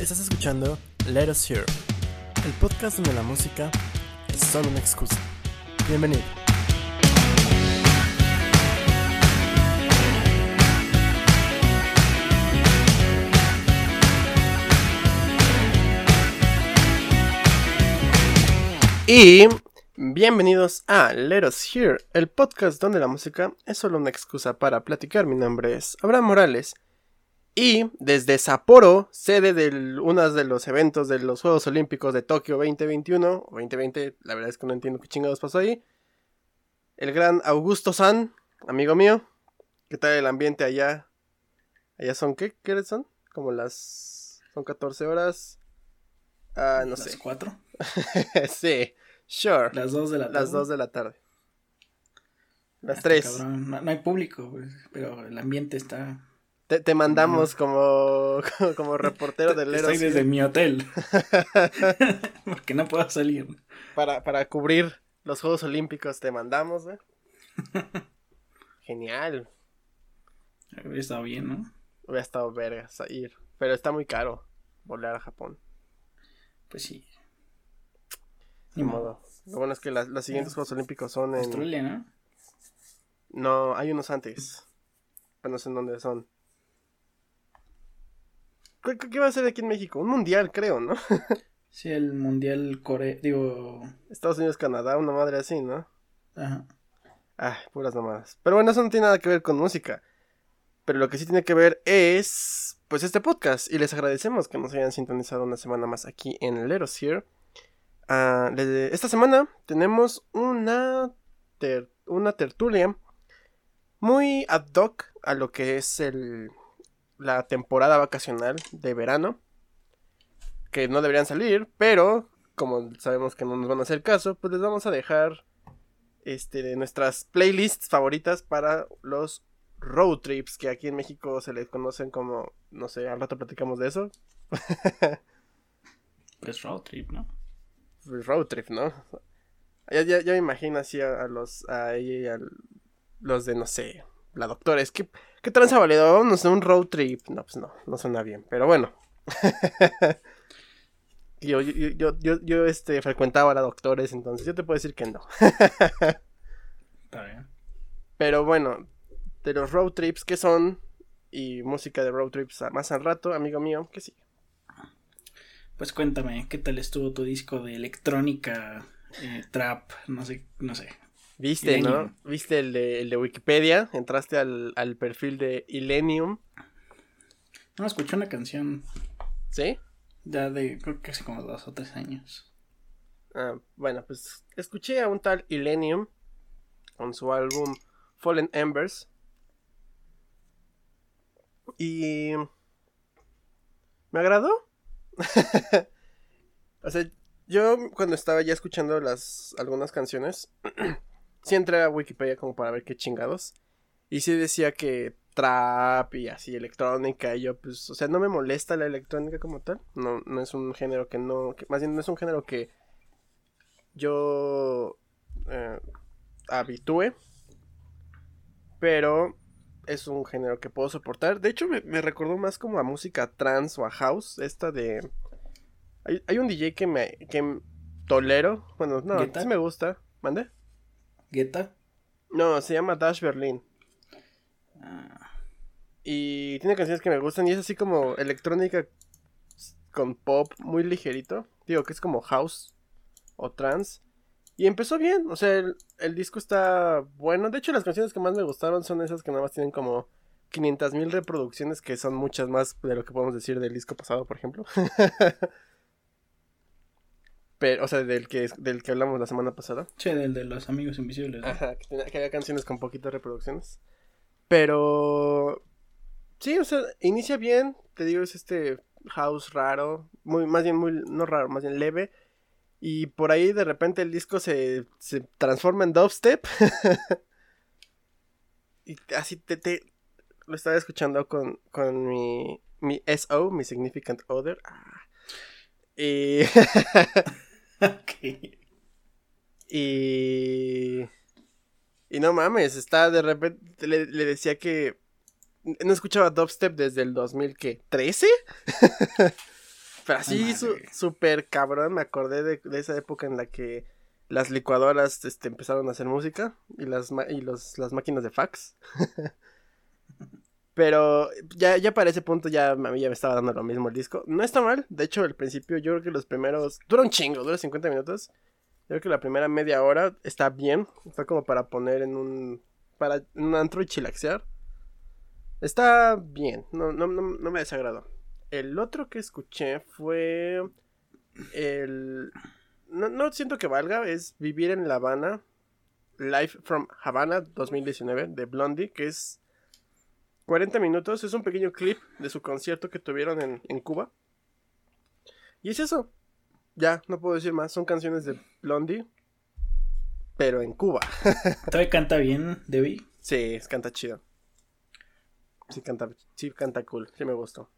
Estás escuchando Let Us Hear, el podcast donde la música es solo una excusa. Bienvenido. Y bienvenidos a Let Us Hear, el podcast donde la música es solo una excusa para platicar. Mi nombre es Abraham Morales. Y desde Sapporo, sede de uno de los eventos de los Juegos Olímpicos de Tokio 2021, o 2020, la verdad es que no entiendo qué chingados pasó ahí. El gran Augusto San, amigo mío. ¿Qué tal el ambiente allá? ¿Allá son qué? ¿Qué son? Como las... Son 14 horas. Ah, no sé. ¿Las 4? sí, sure. Las 2 de la tarde. Las 2 de la tarde. Las Este 3. cabrón, No, no hay público, pues, pero el ambiente está. Te, te mandamos como, como reportero del Estoy Eros desde mi hotel. Porque no puedo salir. para, para cubrir los Juegos Olímpicos. Te mandamos, güey. Genial. Habría estado bien, ¿no? Hubiera estado vergas a ir. Pero está muy caro volar a Japón. Pues sí. Ni modo. Lo bueno es que las, los siguientes Juegos Olímpicos son en. Australia, ¿no? No, hay unos antes. Pero no sé en dónde son. ¿Qué, va a ser aquí en México? Un mundial, creo, ¿no? Sí, el mundial Corea. Digo. Estados Unidos, Canadá, una madre así, ¿no? Ajá. Ah, puras mamadas. Pero bueno, eso no tiene nada que ver con música. Pero lo que sí tiene que ver es, pues, este podcast. Y les agradecemos que nos hayan sintonizado una semana más aquí en Let Us Here. Ah, esta semana tenemos una, ter- una tertulia muy ad hoc a lo que es el, la temporada vacacional de verano. Que no deberían salir, pero como sabemos que no nos van a hacer caso, pues les vamos a dejar este, de nuestras playlists favoritas para los road trips, que aquí en México se les conocen como, no sé, al rato platicamos de eso. Pues road trip, ¿no? road trip, ¿no? Ya, ya, ya me imagino así a, a los, a, a los de, no sé, la doctores, ¿qué, qué tranza valido? No sé, un road trip. No, pues no, no suena bien, pero bueno. yo, yo, yo, yo, yo, este, frecuentaba a la doctores, entonces yo te puedo decir que no. Está bien. Pero bueno, de los road trips que son y música de road trips más al rato, amigo mío, que sí. Pues cuéntame, ¿qué tal estuvo tu disco de electrónica, eh, trap, no sé, no sé? Viste, ¿no? Viste el de, el de Wikipedia, entraste al, al perfil de Illenium, No, escuché una canción ¿sí? ya de, creo que hace como dos o tres años. Ah, bueno, pues escuché a un tal Illenium con su álbum Fallen Embers. Y... ¿Me agradó? o sea, yo cuando estaba ya escuchando las algunas canciones, sí entré a Wikipedia como para ver qué chingados. Y sí decía que trap y así electrónica y yo pues, o sea, no me molesta la electrónica como tal. No, no es un género que no, que, más bien no es un género que yo eh, habitúe. Pero es un género que puedo soportar. De hecho, me, me recordó más como a música trans o a house. Esta de. Hay, hay un DJ que me. que tolero. Bueno, no, sí me gusta. ¿Mande? ¿Guetta? No, se llama Dash Berlin. Y tiene canciones que me gustan. Y es así como electrónica con pop muy ligerito. Digo que es como house o trance. Y empezó bien. O sea, el, el disco está bueno. De hecho, las canciones que más me gustaron son esas que nada más tienen como 500 mil reproducciones. Que son muchas más de lo que podemos decir del disco pasado, por ejemplo. Pero, o sea, del que, del que hablamos la semana pasada. che, del de los amigos invisibles. ¿no? Ajá, que, tenía- que había canciones con poquitas reproducciones. Pero. Sí, o sea, inicia bien. Te digo, es este house raro. Muy, más bien, muy. No raro, más bien leve. Y por ahí de repente el disco se, se transforma en dubstep. y así te, te- Lo estaba escuchando con, con mi, mi SO, mi Significant Other. Ah. Y. Ok. Y. Y no mames, está de repente. Le, le decía que. No escuchaba dubstep desde el 2013. Pero así, súper cabrón, me acordé de, esa época en la que las licuadoras este, empezaron a hacer música y las, y los, las máquinas de fax. Pero ya, ya para ese punto ya ya me estaba dando lo mismo el disco. No está mal, de hecho al principio yo creo que los primeros... Dura un chingo, dura 50 minutos. Yo creo que la primera media hora está bien, está como para poner en un... para un antro y chilaxear. Está bien, no, no, no, no me desagradó. El otro que escuché fue el... No, no siento que valga, es Vivir en La Habana, Live from Havana 2019 de Blondie, que es 40 minutos, es un pequeño clip de su concierto que tuvieron en, Cuba. Y es eso. Ya, no puedo decir más. Son canciones de Blondie, pero en Cuba. ¿Todavía canta bien, Debbie? Sí, canta chido. Sí canta, sí canta cool, sí me gustó.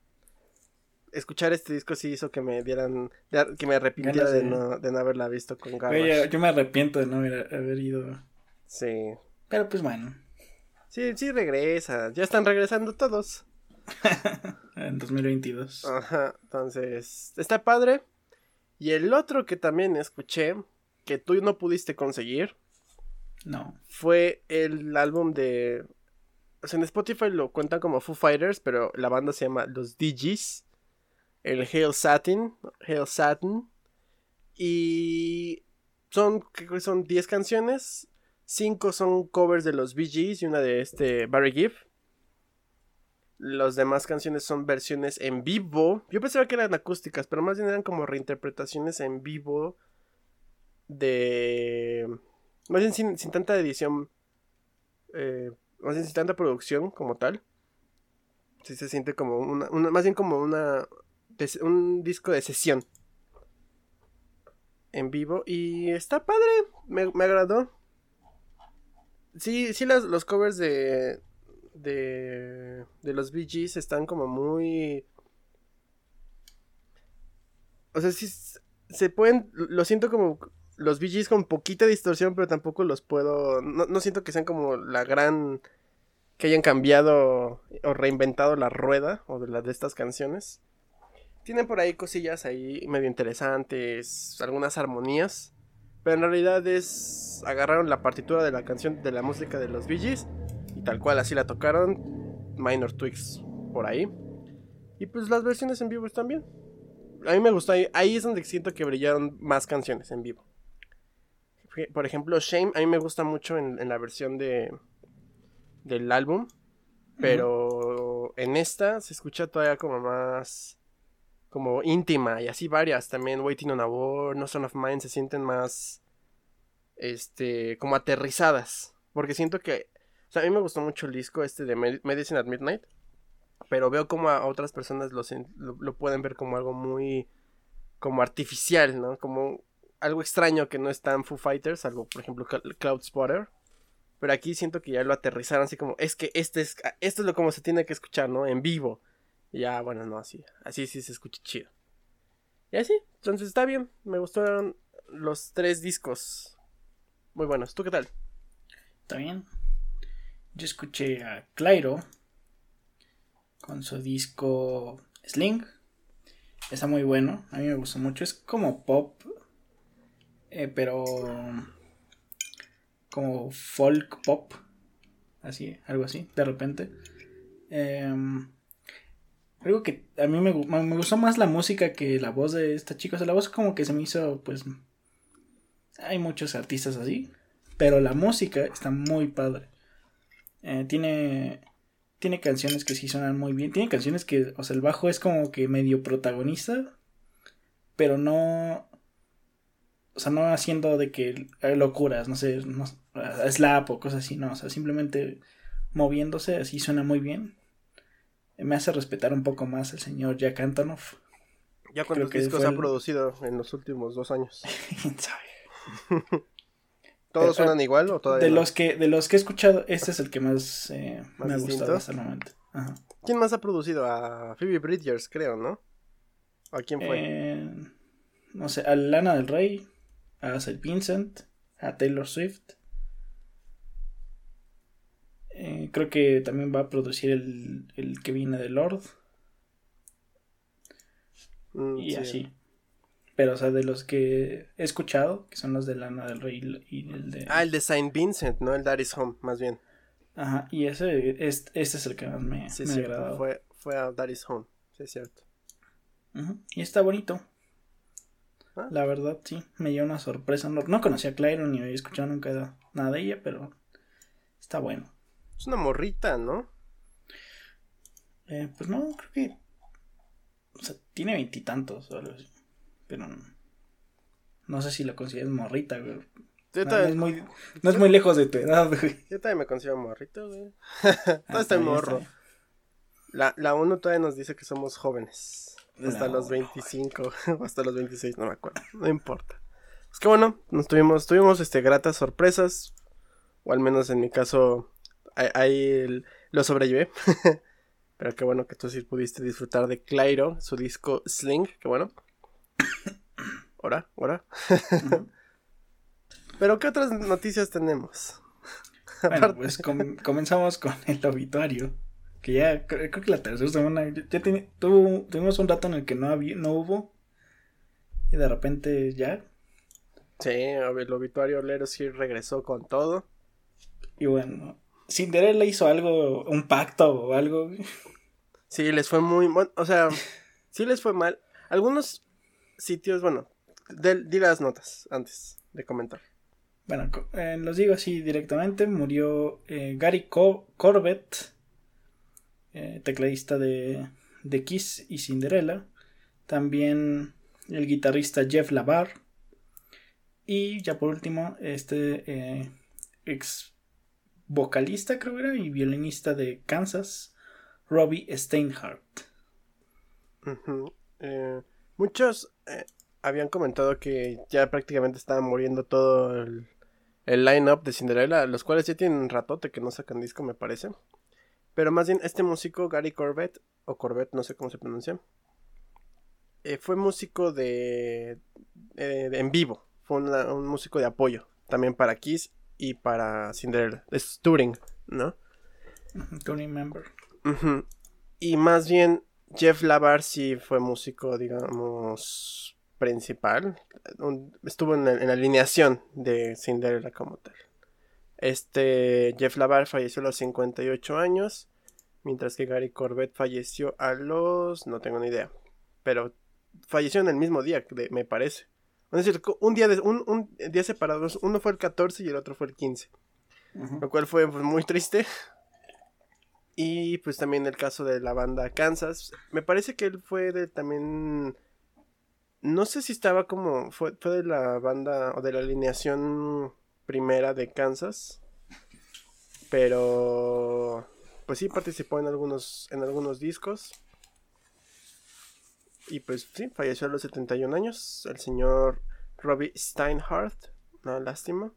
Escuchar este disco sí hizo que me dieran, que me arrepintiera de, no, de no haberla visto con Garbage. yo me arrepiento de no haber, haber ido. Sí. Pero pues bueno. Sí, sí regresa. Ya están regresando todos. en 2022. Ajá. Entonces, está padre. Y el otro que también escuché, que tú no pudiste conseguir. No. Fue el álbum de. O sea, en Spotify lo cuentan como Foo Fighters, pero la banda se llama Los DJs. El Hail Satin. Hail Satin. Y. Son, son 10 canciones. Cinco son covers de los Bee y una de este Barry Gibb. Las demás canciones son versiones en vivo. Yo pensaba que eran acústicas, pero más bien eran como reinterpretaciones en vivo de... Más bien sin, tanta edición. Eh, más bien sin tanta producción como tal. Sí se siente como una... más bien como una... Un disco de sesión. En vivo. Y está padre. Me, me agradó. Sí, sí, los covers de, de, de los VGs están como muy... O sea, sí, se pueden, lo siento como los VGs con poquita distorsión, pero tampoco los puedo, no, no siento que sean como la gran, que hayan cambiado o reinventado la rueda o de las de estas canciones. Tienen por ahí cosillas ahí medio interesantes, algunas armonías. Pero en realidad es. Agarraron la partitura de la canción de la música de los Bee Gees. Y tal cual así la tocaron. Minor tweaks por ahí. Y pues las versiones en vivo están bien. A mí me gustó. Ahí, ahí es donde siento que brillaron más canciones en vivo. Por ejemplo, Shame. A mí me gusta mucho en, la versión de. Del álbum. Pero en esta se escucha todavía como más como íntima y así varias también Waiting on a War, No Son of Mine se sienten más este como aterrizadas, porque siento que o sea, a mí me gustó mucho el disco este de Medicine at Midnight, pero veo como a otras personas lo, lo, pueden ver como algo muy como artificial, ¿no? Como algo extraño que no es tan Foo Fighters, algo por ejemplo Cloud Spotter. Pero aquí siento que ya lo aterrizaron así como, es que este es, esto es lo como se tiene que escuchar, ¿no? En vivo ya, bueno, no, así. Así sí se escucha chido. Y así, entonces está bien. Me gustaron los tres discos. Muy buenos. ¿Tú qué tal? Está bien. Yo escuché a Clairo con su disco Sling. Está muy bueno. A mí me gustó mucho. Es como pop. Eh, pero. Como folk pop. Así, algo así, de repente. Eh, algo que a mí me, me, gustó más la música que la voz de esta chica. O sea, la voz como que se me hizo, pues... Hay muchos artistas así. Pero la música está muy padre. Eh, tiene... Tiene canciones que sí suenan muy bien. Tiene canciones que, o sea, el bajo es como que medio protagonista. Pero no... O sea, no haciendo de que locuras, no sé, no, slap o cosas así, no. O sea, simplemente moviéndose, así suena muy bien me hace respetar un poco más el señor Jack Antonoff. ¿Ya cuántos discos ha producido en los últimos dos años? ¿Todos suenan igual o todavía de los que De los que he escuchado, este es el que más, eh, me ha gustado hasta el momento. ¿Quién más ha producido? A Phoebe Bridgers, creo, ¿no? ¿A quién fue? Eh, no sé, a Lana del Rey, a St. Vincent, a Taylor Swift. Eh, creo que también va a producir el, el que viene de Lord. Mm, y sí. así. Pero, o sea, de los que he escuchado, que son los de Lana del Rey y el de... Ah, el de Saint Vincent, ¿no? El Daddy's Home, más bien. Ajá, y ese, es, este es el que más me, Sí, me ha agradado. Fue, fue a Daddy's Home. Sí, es cierto. Ujú, Y está bonito. Ah. La verdad, sí, me dio una sorpresa. No, no conocía a Clairo ni había escuchado nunca nada de ella, pero está bueno. Es una morrita, ¿no? Eh, pues no, creo que. O sea, tiene veintitantos o algo así. Pero no, no sé si lo consideras morrita, güey. Yo, No, no es muy, no es muy lejos de tu edad, güey. yo también me considero morrito, güey. Ah, Todo está está bien, morro. está La, la ONU todavía nos dice que somos jóvenes. Hasta La los ONU, 25 o hasta los 26, no me acuerdo. No importa. Es que bueno, nos tuvimos, tuvimos este, gratas sorpresas. O al menos en mi caso, ahí, lo sobrellevé. Pero qué bueno que tú sí pudiste disfrutar de Clairo, su disco Sling. Qué bueno. Ahora, ahora. Ujú. Pero ¿qué otras noticias tenemos? Bueno, pues com- comenzamos con el obituario. Que ya creo, que la tercera semana. Ya, tuvo- tuvimos un rato en el que no, había, no hubo. Y de repente ya. Sí, el obituario Lero sí regresó con todo. Y bueno, Cinderella hizo algo, un pacto o algo. Sí, les fue muy... Bueno, o sea, sí les fue mal. Algunos sitios, bueno, di las notas antes de comentar. Bueno, eh, los digo así directamente. Murió eh, Gary Co- Corbett, eh, tecladista de, de Kiss y Cinderella. También el guitarrista Jeff Lavar. Y ya por último, este eh, ex vocalista, creo que era, y violinista de Kansas, Robbie Steinhardt. Eh, muchos eh, habían comentado que ya prácticamente estaba muriendo todo el, el line-up de Cinderella, los cuales ya tienen un ratote que no sacan disco, me parece. Pero más bien, este músico, Gary Corbett, o Corbett, no sé cómo se pronuncia, eh, fue músico de, en vivo. Fue un músico de apoyo, también para Kiss y para Cinderella. Es touring, ¿no? Don't remember. Y más bien, Jeff Lavar sí fue músico, digamos, principal. Estuvo en la, en la alineación de Cinderella como tal. Este Jeff Lavar falleció a los 58 años, mientras que Gary Corbett falleció a los... no tengo ni idea, pero falleció en el mismo día, me parece. Es decir, un día, de, un, un día separados, uno fue el 14 y el otro fue el 15 Ujú. lo cual fue pues, muy triste. Y pues también el caso de la banda Kansas. Me parece que él fue de también... No sé si estaba como... Fue, fue de la banda o de la alineación primera de Kansas. Pero... Pues sí participó en algunos, en algunos discos. Y pues sí, falleció a los 71 años. El señor Robbie Steinhardt. Una lástima.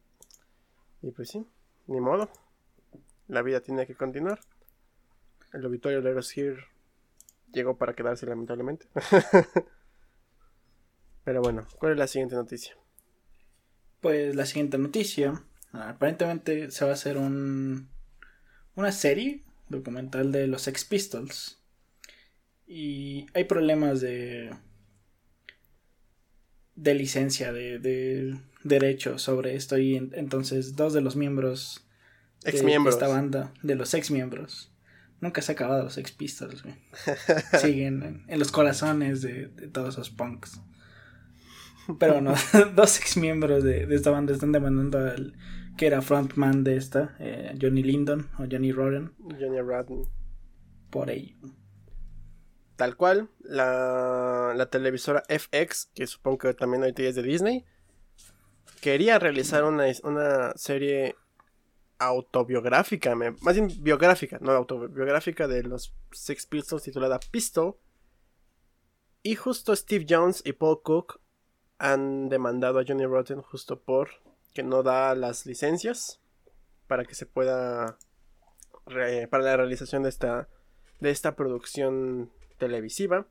Y pues sí, ni modo. La vida tiene que continuar. El obituario de Eros Here llegó para quedarse lamentablemente. Pero bueno, ¿cuál es la siguiente noticia? Pues la siguiente noticia. Aparentemente se va a hacer un, una serie documental de los Sex Pistols. Y hay problemas de, de licencia, de, de derechos sobre esto. Y en- entonces dos de los miembros de Ex miembros. esta banda, de los ex miembros, nunca se ha acabado los Sex Pistols. güey. Siguen en, en los corazones de, de todos esos punks. Pero no, dos ex miembros de, de esta banda están demandando al que era frontman de esta, eh, Johnny Lindon o Johnny Roden, Johnny Radden. por ello. Tal cual, la, la televisora FX, que supongo que también ahorita ya es de Disney, quería realizar una, una serie autobiográfica, más bien biográfica, no autobiográfica de los Sex Pistols titulada Pistol. Y justo Steve Jones y Paul Cook han demandado a Johnny Rotten justo por que no da las licencias para que se pueda para la realización de esta de esta producción televisiva.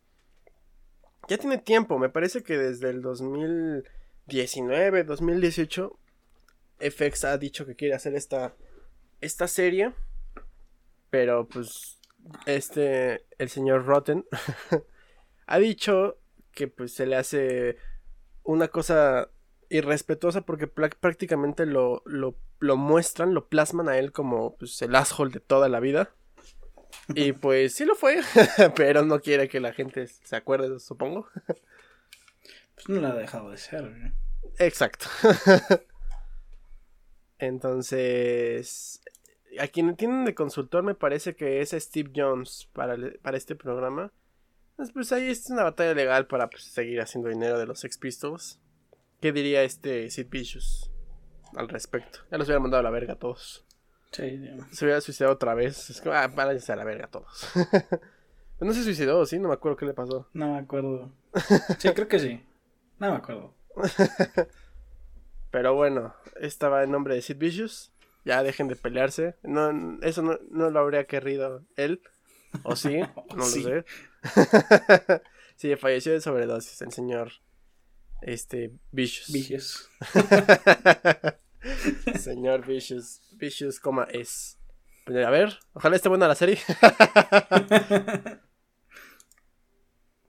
Ya tiene tiempo, me parece que desde el 2019, 2018 FX ha dicho que quiere hacer esta esta serie, pero pues este el señor Rotten ha dicho que pues se le hace una cosa irrespetuosa porque prácticamente lo, lo, lo, muestran, lo plasman a él como pues, el asshole de toda la vida. Y pues sí lo fue, pero no quiere que la gente se acuerde, supongo. Pues no lo ha dejado de ser. Exacto. Entonces, a quien tienen de consultor me parece que es Steve Jones para, para este programa. Pues ahí es una batalla legal para pues, seguir haciendo dinero de los Sex Pistols. ¿Qué diría este Sid Vicious al respecto? Ya los hubiera mandado a la verga a todos. Sí, Se hubiera suicidado otra vez. Es como, ah, váyanse a la verga todos. no se suicidó, ¿sí? No me acuerdo qué le pasó. No me acuerdo. Sí, creo que sí. No me acuerdo. Pero bueno, estaba en nombre de Sid Vicious. Ya dejen de pelearse. No, eso no, no lo habría querido él. ¿O sí? No lo sé. sí, falleció de sobredosis el señor este Vicious. Vicious. Señor Vicious. Vicious, coma es. Pues, a ver, ojalá esté buena la serie.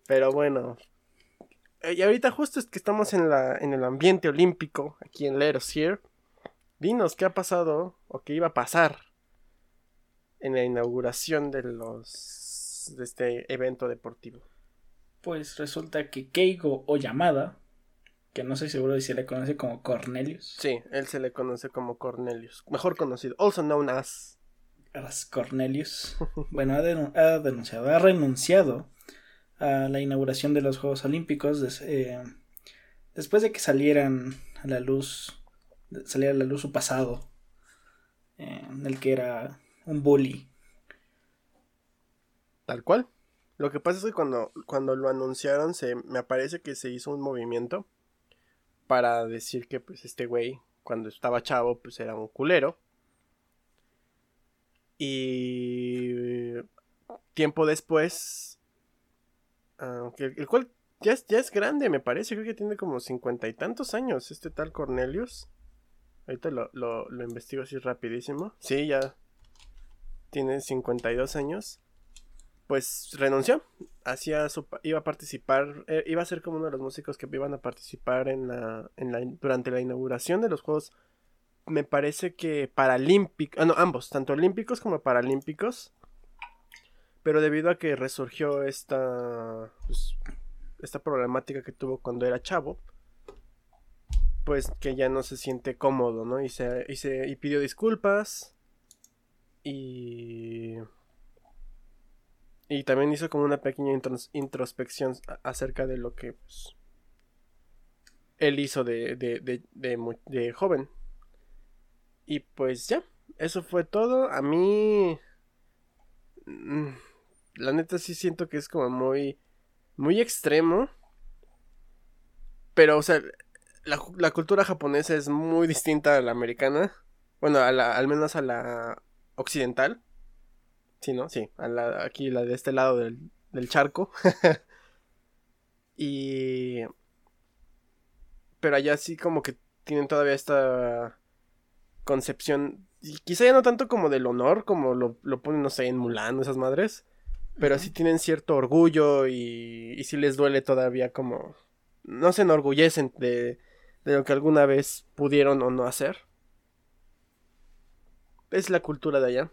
Pero bueno. Y ahorita justo es que estamos en, la, en el ambiente olímpico, aquí en Leros Here. Dinos qué ha pasado o qué iba a pasar en la inauguración de los de este evento deportivo. Pues resulta que Keigo Oyamada, que no soy seguro de si se le conoce como Cornelius. Sí, él se le conoce como Cornelius, mejor conocido, also known as as Cornelius. bueno, ha, denunciado, ha renunciado a la inauguración de los Juegos Olímpicos eh, después de que salieran a la luz, saliera a la luz su pasado, eh, en el que era un bully. Tal cual. Lo que pasa es que cuando, cuando lo anunciaron, se, me aparece que se hizo un movimiento para decir que pues este güey, cuando estaba chavo, pues era un culero. Y tiempo después, aunque el cual ya es, ya es grande, me parece, creo que tiene como cincuenta y tantos años este tal Cornelius. Ahorita lo, lo, lo investigo así rapidísimo. Sí, ya tiene 52 años, pues renunció. Hacía su, iba a participar, eh, iba a ser como uno de los músicos que iban a participar en la, en la, durante la inauguración de los Juegos. Me parece que paralímpicos, ah, no, ambos, tanto olímpicos como paralímpicos. Pero debido a que resurgió esta, pues, esta problemática que tuvo cuando era chavo, pues que ya no se siente cómodo, ¿no? Y se, y se y pidió disculpas y. Y también hizo como una pequeña introspección acerca de lo que pues, él hizo de, de, de, de, joven. Y pues ya, eso fue todo. A mí. Mm, la neta sí siento que es como muy. Muy extremo. Pero, o sea, la, la cultura japonesa es muy distinta a la americana. Bueno, a la, al menos a la occidental. Sí, ¿no? Sí, aquí la de este lado del, charco. y... Pero allá sí como que tienen todavía esta concepción, y quizá ya no tanto como del honor, como lo, lo ponen, no sé, en Mulan, esas madres, pero sí tienen cierto orgullo y, y sí les duele todavía como... No se enorgullecen de, de lo que alguna vez pudieron o no hacer es la cultura de allá.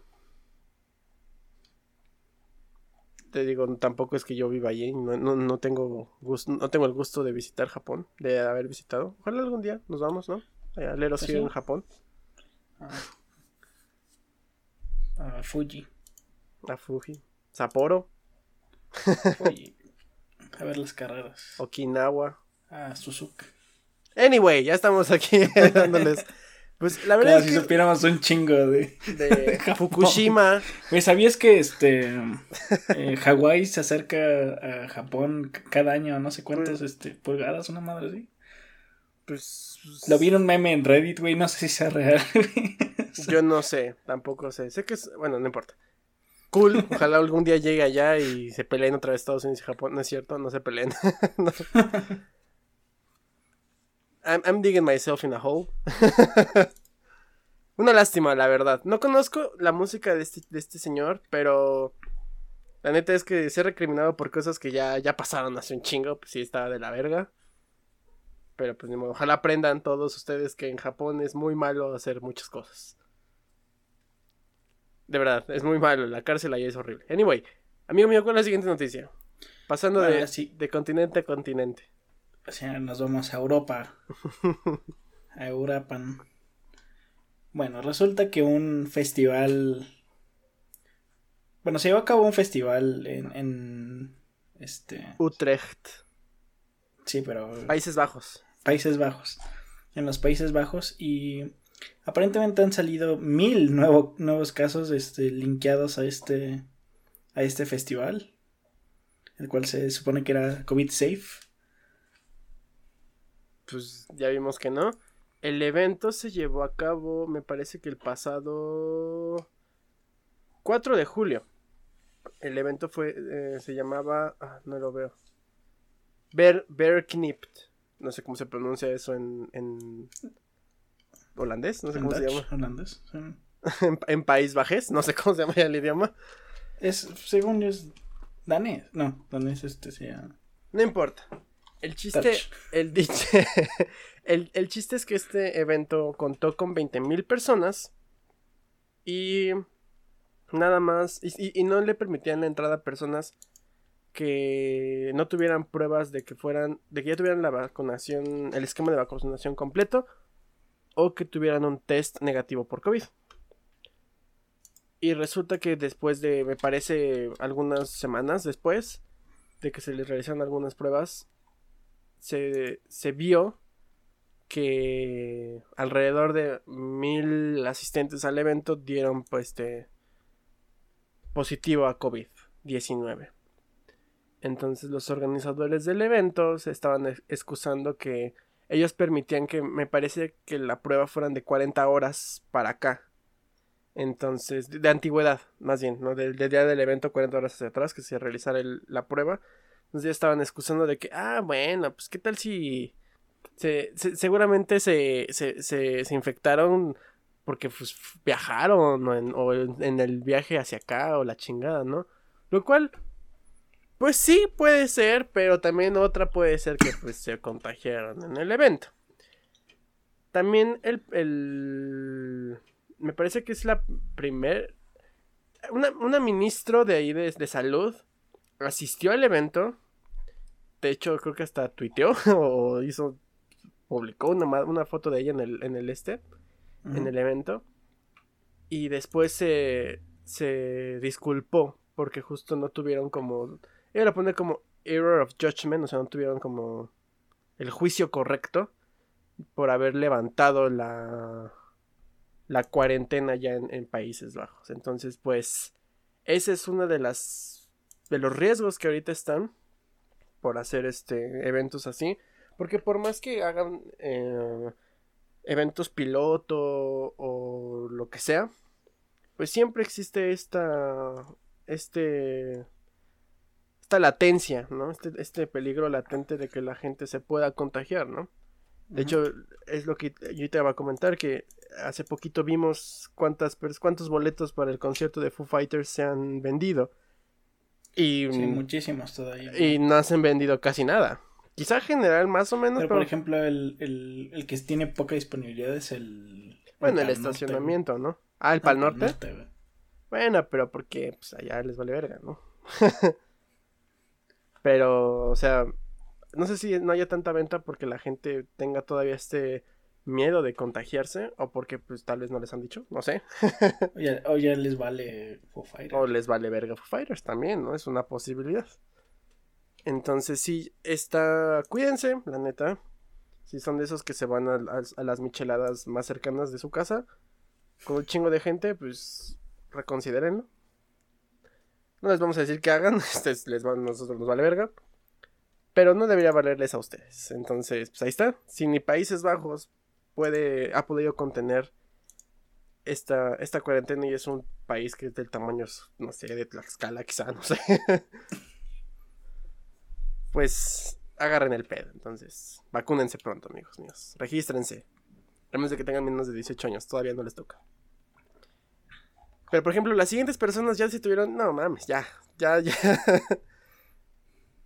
Te digo, tampoco es que yo viva allí, no, no, tengo gusto, no tengo el gusto de visitar Japón, de haber visitado. Ojalá algún día nos vamos, ¿no? A leer pues en Japón. A Fuji. A Fuji. Sapporo. A ver las carreras. Okinawa. A Suzuka. Anyway, ya estamos aquí dándoles pues la verdad es que. si supiéramos un chingo de. De Fukushima. ¿Sabías que este. Eh, Hawái se acerca a Japón cada año, no sé cuántas pues este, pulgadas, una madre así? Pues. Lo vieron meme en Reddit, güey, no sé si sea real, Yo no sé, tampoco sé. Sé que es. Bueno, no importa. Cool, ojalá algún día llegue allá y se peleen otra vez Estados Unidos y Japón. No es cierto, no se peleen. I'm, digging myself in a hole. Una lástima, la verdad. No conozco la música de este, de este señor, pero La neta es que ser recriminado por cosas que ya, ya pasaron hace un chingo, pues sí estaba de la verga. Pero pues ni modo, ojalá aprendan todos ustedes que en Japón es muy malo hacer muchas cosas. De verdad, es muy malo, la cárcel ahí es horrible. Anyway, amigo mío, ¿cuál es la siguiente noticia? Pasando de, sí. de continente a continente. O sea, nos vamos a Europa. a Eurapan. Bueno, resulta que un festival. Bueno, se llevó a cabo un festival en. en este. Utrecht, Sí, pero. Países Bajos. Países Bajos. En los Países Bajos. Y aparentemente han salido mil nuevo- nuevos casos este, linkeados a este. a este festival. El cual se supone que era COVID safe. Pues ya vimos que no. El evento se llevó a cabo, me parece que el pasado 4 de julio. El evento fue, eh, se llamaba, ah, no lo veo. Ber, Berknipt. No sé cómo se pronuncia eso en, en holandés, no sé En cómo se llama. holandés, sí. en, en País Bajes, no sé cómo se llama ya el idioma. Es, según yo, es danés. No, danés este se llama. No importa. El chiste, el, el, el chiste es que este evento contó con 20.000 personas y nada más, y, y- y no le permitían la entrada a personas que no tuvieran pruebas de que fueran, de que ya tuvieran la vacunación, el esquema de vacunación completo o que tuvieran un test negativo por COVID. Y resulta que después de, me parece, algunas semanas después de que se les realizaron algunas pruebas, se, se vio que alrededor de mil asistentes al evento dieron pues este positivo a COVID-19. Entonces los organizadores del evento se estaban ex- excusando que ellos permitían que me parece que la prueba fueran de 40 horas para acá. Entonces, de, antigüedad, más bien, ¿no? Del, día del evento, 40 horas hacia atrás, que se realizara la prueba. Entonces ya estaban excusando de que, ah, bueno, pues qué tal si se, se- seguramente se, se, infectaron porque pues, viajaron o, en, o en el viaje hacia acá o la chingada, ¿no? Lo cual, pues sí puede ser, pero también otra puede ser que pues se contagiaron en el evento. También el, el me parece que es la primer una, una ministro de ahí de, de salud asistió al evento. De hecho, creo que hasta tuiteó o hizo publicó una, foto de ella en el, en el este, en el evento. Y después se, se disculpó porque justo no tuvieron como... Ella lo pone como error of judgment, o sea, no tuvieron como el juicio correcto por haber levantado la, la cuarentena ya en, en Países Bajos. Entonces, pues, ese es uno de las de los riesgos que ahorita están por hacer este eventos así. Porque por más que hagan eh, eventos piloto o lo que sea, pues siempre existe esta. Este. Esta latencia, ¿no? Este, este peligro latente de que la gente se pueda contagiar, ¿no? De hecho, es lo que yo te iba a comentar, que hace poquito vimos cuántas, cuántos boletos para el concierto de Foo Fighters se han vendido. Y, Sí, muchísimos todavía. y no se han vendido casi nada. Quizá general más o menos, Pero pero, por ejemplo, el, el, el que tiene poca disponibilidad es el. bueno, el Norte, estacionamiento, ¿no? Ah, el. Pal Norte. güey. Bueno, pero porque pues, allá les vale verga, ¿no? pero, o sea, no sé si no haya tanta venta porque la gente tenga todavía este miedo de contagiarse o porque pues tal vez no les han dicho, no sé. O ya, o ya les vale Foo Fighters. O les vale verga Foo Fighters también, ¿no? Es una posibilidad. Entonces sí, está... Cuídense, la neta. Si son de esos que se van a, a- a las micheladas más cercanas de su casa, con un chingo de gente, pues reconsidérenlo. No les vamos a decir que hagan, este les va, nosotros nos vale verga. Pero no debería valerles a ustedes. Entonces, pues ahí está. Si ni Países Bajos ha podido contener esta, esta cuarentena y es un país que es del tamaño, no sé, de Tlaxcala quizá, no sé. pues agarren el pedo. Entonces, vacúnense pronto, amigos míos. Regístrense. A menos de que tengan menos de 18 años, todavía no les toca. Pero por ejemplo, las siguientes personas ya se tuvieron. No mames, ya. Ya, ya.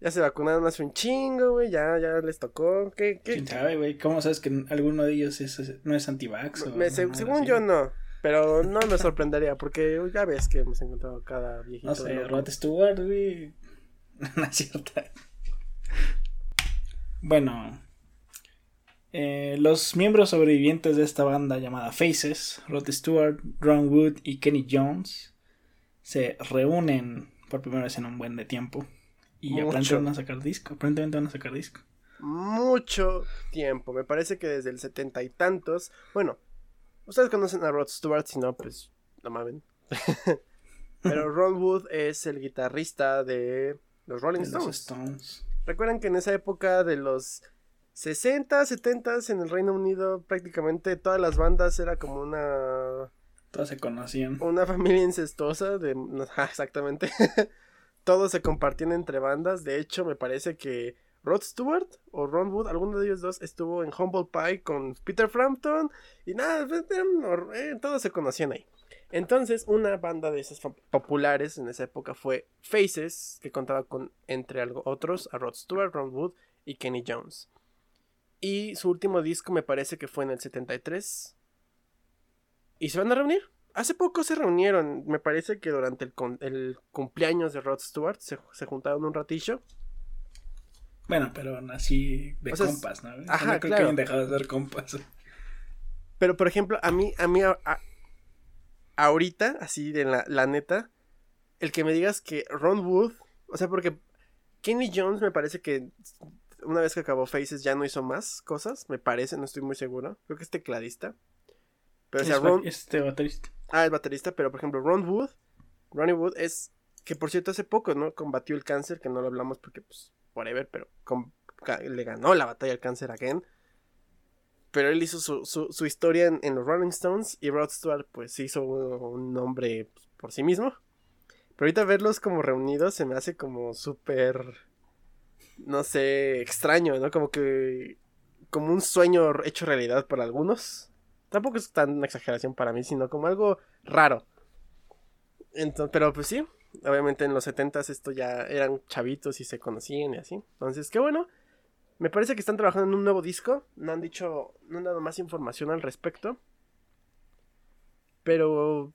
ya se vacunaron hace un chingo, güey. Ya, ya les tocó. ¿Qué, qué? ¿Quién sabe, güey? ¿Cómo sabes que alguno de ellos es, no es antivax? Me- se- según yo, no. Pero no me sorprendería, porque ya ves que hemos encontrado cada viejito. No sé. Rod Stewart, güey. no es cierto. Bueno. eh, los miembros sobrevivientes de esta banda llamada Faces, Rod Stewart, Ron Wood y Kenny Jones, se reúnen por primera vez en un buen de tiempo. Y aparentemente van a sacar disco. Aparentemente van a sacar disco. Mucho tiempo. Me parece que desde el setenta y tantos. Bueno, ustedes conocen a Rod Stewart, si no, pues no mamen. Pero Ron Wood es el guitarrista de los Rolling De los Stones. Stones. Recuerdan que en esa época de los 60, 70 en el Reino Unido prácticamente todas las bandas era como una Todos se conocían. una familia incestuosa de ajá, exactamente. Todos se compartían entre bandas. De hecho, me parece que Rod Stewart o Ron Wood, alguno de ellos dos, estuvo en Humble Pie con Peter Frampton. Y nada, pues, eh, todos se conocían ahí. Entonces, una banda de esas populares en esa época fue Faces, que contaba con, entre algo otros, a Rod Stewart, Ron Wood y Kenny Jones. Y su último disco me parece que fue en el 73. ¿Y se van a reunir? Hace poco se reunieron, me parece que durante el, el cumpleaños de Rod Stewart se, se juntaron un ratillo. Bueno, pero así de O sea, es- compas, ¿no? ajá, no creo claro. que hayan dejado de ser compas. Pero por ejemplo, a mí, a mí, a- a- ahorita, así de la, la neta, el que me digas que Ron Wood, o sea, porque Kenny Jones me parece que una vez que acabó Faces ya no hizo más cosas, me parece, no estoy muy seguro. Creo que es tecladista. Pero o sea, Ron, Este baterista. Ah, el baterista, pero por ejemplo, Ron Wood, Ronnie Wood es, que por cierto hace poco, ¿no? Combatió el cáncer, que no lo hablamos porque, pues, whatever, pero le ganó la batalla al cáncer again. Pero él hizo su, su, historia en, los Rolling Stones y Rod Stewart, pues, hizo un, un nombre pues, por sí mismo. Pero ahorita verlos como reunidos se me hace como súper, no sé, extraño, ¿no? Como que, como un sueño hecho realidad para algunos. Tampoco es tan una exageración para mí, sino como algo raro. Entonces, pero pues sí, obviamente en los 70s esto ya eran chavitos y se conocían y así. Entonces, qué bueno. Me parece que están trabajando en un nuevo disco. No han dicho, no han dado más información al respecto. Pero,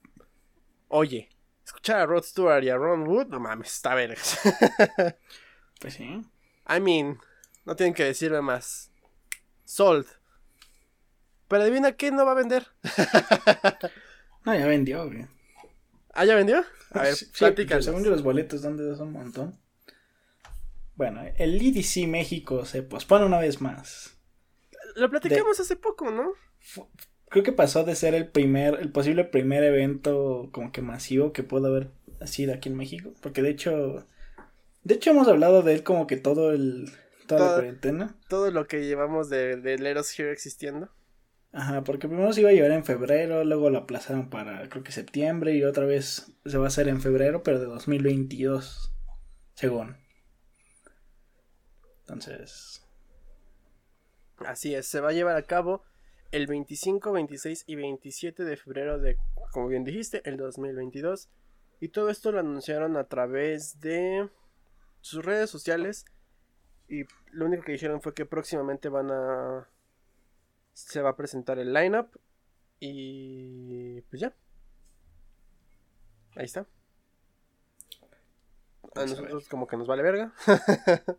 oye, escuchar a Rod Stewart y a Ron Wood, no mames, está vergas. Pues sí. I mean, no tienen que decirme más. Sold. Pero adivina qué no va a vender. No, ya vendió, güey. ¿Ah, ya vendió? A ver, Sí, platícanos. según yo los boletos dan de un montón. Bueno, el EDC México se pospone una vez más. Lo platicamos hace poco, ¿no? Creo que pasó de ser el primer, el posible primer evento como que masivo que pudo haber sido aquí en México. Porque de hecho, de hecho hemos hablado de él como que todo el, toda la Todo- cuarentena. Todo lo que llevamos de, de Let Us Here existiendo. Ajá, porque primero se iba a llevar en febrero, luego lo aplazaron para creo que septiembre y otra vez se va a hacer en febrero, pero de 2022, según. Entonces, Así es, se va a llevar a cabo el 25, 26 y 27 de febrero de, como bien dijiste, el 2022. Y todo esto lo anunciaron a través de sus redes sociales. Y lo único que dijeron fue que próximamente van a... Se va a presentar el lineup. Y pues ya. Ahí está. A Vamos a nosotros como que nos vale verga.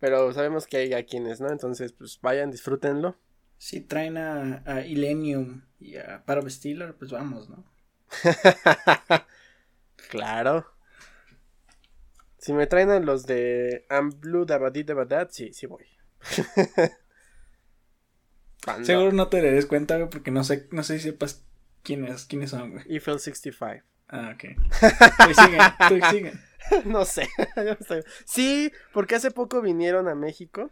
Pero sabemos que hay a quienes, ¿no? Entonces, pues vayan, disfrútenlo. si traen a, a Illenium y a Parov Steeler, pues vamos, ¿no? claro. Si me traen a los de I'm Blue Dabadi Dabadad, sí, sí voy. Panda. Seguro no te des cuenta, güey, porque no sé, no sé si sepas quiénes, quiénes son, güey. Eiffel 65. Ah, ok. Tú siguen, tú siguen. no sé. no sé. Sí, porque hace poco vinieron a México.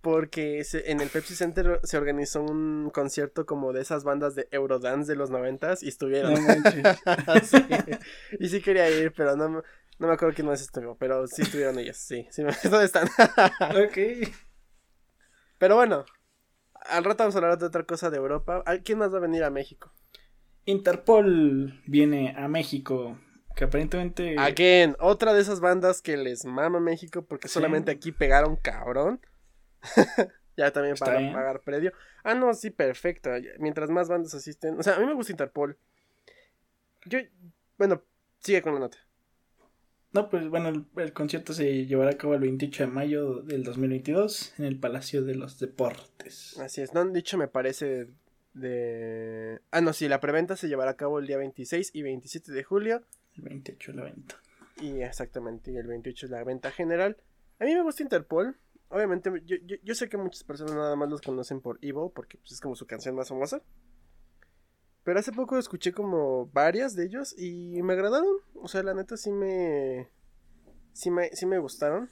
Porque se- en el Pepsi Center se organizó un concierto como de esas bandas de Eurodance de los noventas y estuvieron. No manches. Sí. Y sí quería ir, pero no, me- no me acuerdo quién más estuvo. Pero sí estuvieron ellos, sí. sí me- ¿Dónde están? ok. pero bueno, al rato vamos a hablar de otra cosa de Europa. ¿A- ¿Quién más va a venir a México? Interpol viene a México. Que aparentemente. Again, otra de esas bandas que les mama México porque Sí. solamente aquí pegaron cabrón. ya también Está para bien. pagar predio. Ah, no, sí, perfecto. Mientras más bandas asisten. O sea, a mí me gusta Interpol. Yo, bueno, sigue con la nota. No, pues bueno, el, el concierto se llevará a cabo el 28 de mayo del 2022 en el Palacio de los Deportes. Así es, no han dicho, me parece, de... Ah, no, sí, la preventa se llevará a cabo el día 26 y 27 de julio. El 28 de la venta. Y exactamente, y el 28 es la venta general. A mí me gusta Interpol. Obviamente, yo, yo, yo sé que muchas personas nada más los conocen por Evil, porque pues, es como su canción más famosa. Pero hace poco escuché como varias de ellos y me agradaron. O sea, la neta sí me... Sí me, sí me gustaron.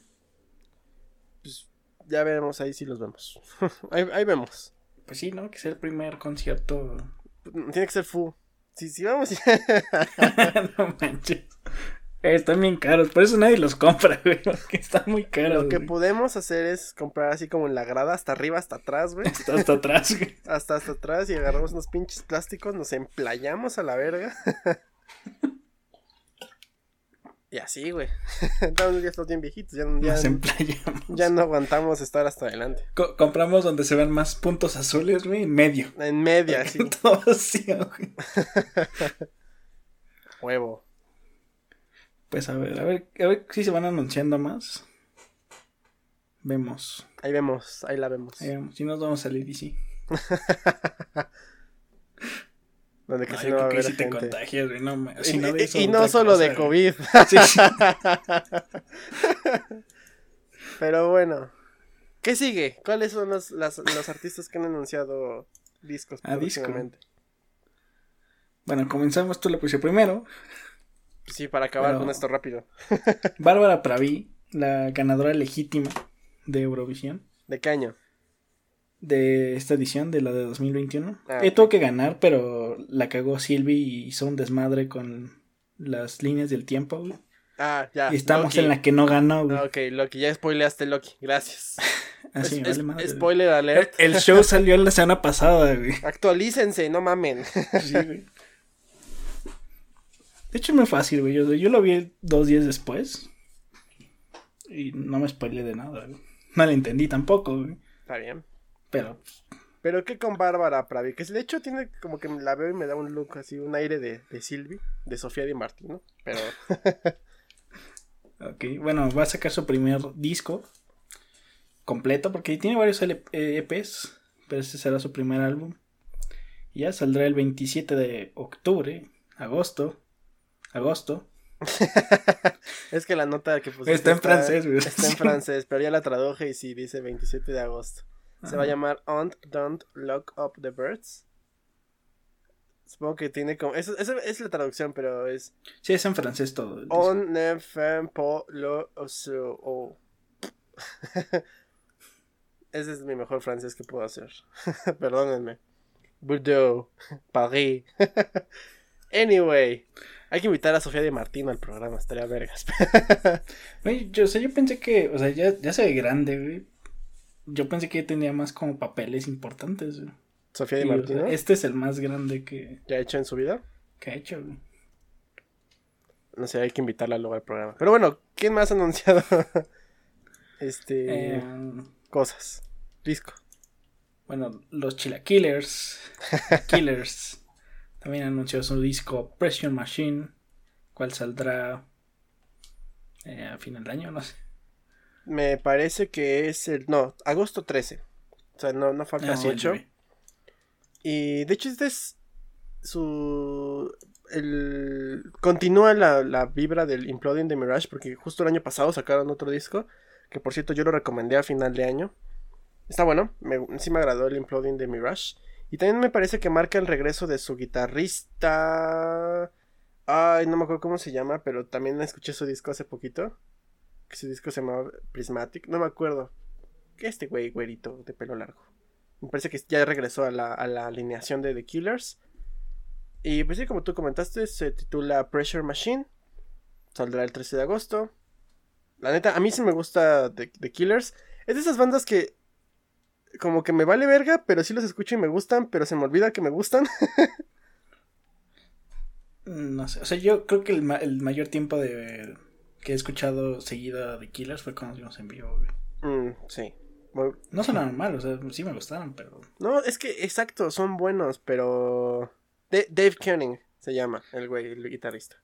Pues ya veremos ahí si los vemos. ahí, ahí vemos. Pues sí, ¿no? Que sea el primer concierto. Tiene que ser full. Sí, sí, vamos. no manches. Eh, Están bien caros, por eso nadie los compra, güey. Porque están muy caros. Lo que güey. podemos hacer es comprar así como en la grada, hasta arriba, hasta atrás, güey. Está hasta atrás, güey. Hasta hasta atrás y agarramos unos pinches plásticos, nos emplayamos a la verga. y así, güey. Entonces ya estamos bien viejitos, ya, ya, Nos emplayamos. ya no aguantamos estar hasta adelante. Co- compramos donde se ven más puntos azules, güey, en medio. En media, así, Todo vacío, güey. huevo. Pues a ver, a ver, a ver si se van anunciando más. Vemos. Ahí vemos, ahí la vemos. Ahí vemos. Si nos vamos a salir y sí. Donde que No, si va a que haber sí te gente. contagias, güey. No, me- Y, si no de y- eso, y no otra solo de cosa. COVID. Sí, sí. Pero bueno. ¿Qué sigue? ¿Cuáles son los, las- los artistas que han anunciado discos Ah, disco. próximamente? Bueno, comenzamos. Tú lo puse primero. Sí, para acabar Pero- con esto rápido. Bárbara Praví, la ganadora legítima de Eurovisión. ¿De qué año? de esta edición, de la de 2021. Ah, Eh, tuvo que ganar, pero la cagó Silvi y hizo un desmadre con las líneas del tiempo, güey. Ah, ya. y estamos Loki. en la que no ganó, güey. Ah, ok, Loki, ya spoileaste Loki. Gracias. Así Es- me es- vale madre, güey. spoiler alert. el show salió la semana pasada, güey. Actualícense, no mamen. Sí, güey. De hecho, es muy fácil, güey. Yo, yo lo vi dos días después. Y no me spoilé de nada, güey. No le entendí tampoco, güey. Está bien. Pero, Pero qué con Bárbara Pravi, que de hecho tiene como que la veo y me da un look así, un aire de, de Silvi, de Sofía Di Martino. Pero ok. Bueno, va a sacar su primer disco completo porque tiene varios LP eh, EPs. Pero este será su primer álbum. Y ya saldrá el 27 de octubre, agosto. Agosto. es que la nota que pusiste Está en francés, güey. Está en francés, pero ya la traduje y sí dice 27 de agosto. Se va a llamar On Don't Lock Up the Birds. Supongo que tiene como. Esa esa es la traducción, pero es. Sí, es en francés todo. On ne fait pas le. Oh. Ese es mi mejor francés que puedo hacer. Perdónenme. Bordeaux, Paris. Anyway, hay que invitar a Sofía de Martino al programa, estaría vergas. Güey, yo, o sea, yo pensé que, o sea, ya, ya se ve grande, güey. Yo pensé que tenía más como papeles importantes, güey. Sofía de Y, o sea, Martino, este es el más grande que, ya ha hecho en su vida. que ha hecho, güey. No sé, hay que invitarla luego al programa. Pero bueno, ¿quién más ha anunciado? este. Eh, Cosas. Disco. bueno, los Chilaquillers, Killers, también anunció su disco Pressure Machine, cual saldrá eh, a final de año, no sé. Me parece que es el. No, agosto 13. O sea, no, no falta Ah, mucho. Y de hecho, este es su. El, continúa la, la vibra del Imploding de Mirage, porque justo el año pasado sacaron otro disco, que por cierto yo lo recomendé a final de año. Está bueno, me, sí me agradó el Imploding de Mirage. Y también me parece que marca el regreso de su guitarrista. Ay, no me acuerdo cómo se llama, pero también escuché su disco hace poquito. Que su disco se llamaba Prismatic, no me acuerdo. Este güey, güerito, de pelo largo. Me parece que ya regresó a la, a la alineación de The Killers. Y pues sí, como tú comentaste, se titula Pressure Machine. Saldrá el 13 de agosto. La neta, a mí sí me gusta The, The Killers. Es de esas bandas que como que me vale verga, pero sí los escucho y me gustan, pero se me olvida que me gustan. No sé, o sea, yo creo que el, ma- el mayor tiempo de que he escuchado seguida de Killers fue cuando nos en vivo, güey. Mm, sí. No sonaron mal, o sea, sí me gustaron, pero... No, es que exacto, son buenos, pero. De- Dave Koenig se llama, el güey, el guitarrista.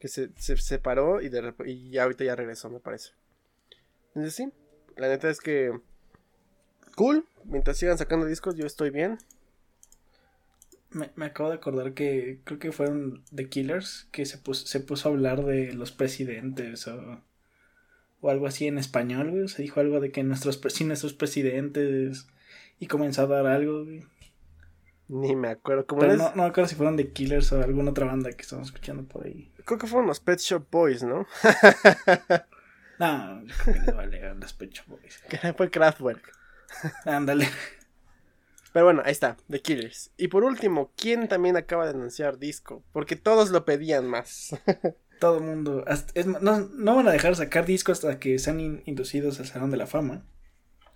Que se, se separó y, de y ya ahorita ya regresó, me parece. Entonces sí, la neta es que. Cool, mientras sigan sacando discos, yo estoy bien. Me, me acabo de acordar que creo que fueron The Killers que se puso, se puso a hablar de los presidentes o, o algo así en español, güey. Se dijo algo de que nuestros, sin nuestros presidentes y comenzó a dar algo, güey. Ni me acuerdo cómo Pero no, no me acuerdo si fueron The Killers o alguna otra banda que estamos escuchando por ahí. Creo que fueron los Pet Shop Boys, ¿no? No, yo creo que les vale los Pet Shop Boys. que fue Kraftwerk. Ándale. Pero bueno, ahí está, The Killers. Y por último, ¿quién también acaba de anunciar disco? Porque todos lo pedían más. Todo el mundo. hasta- es no, no van a dejar sacar discos hasta que sean in- inducidos al Salón de la Fama.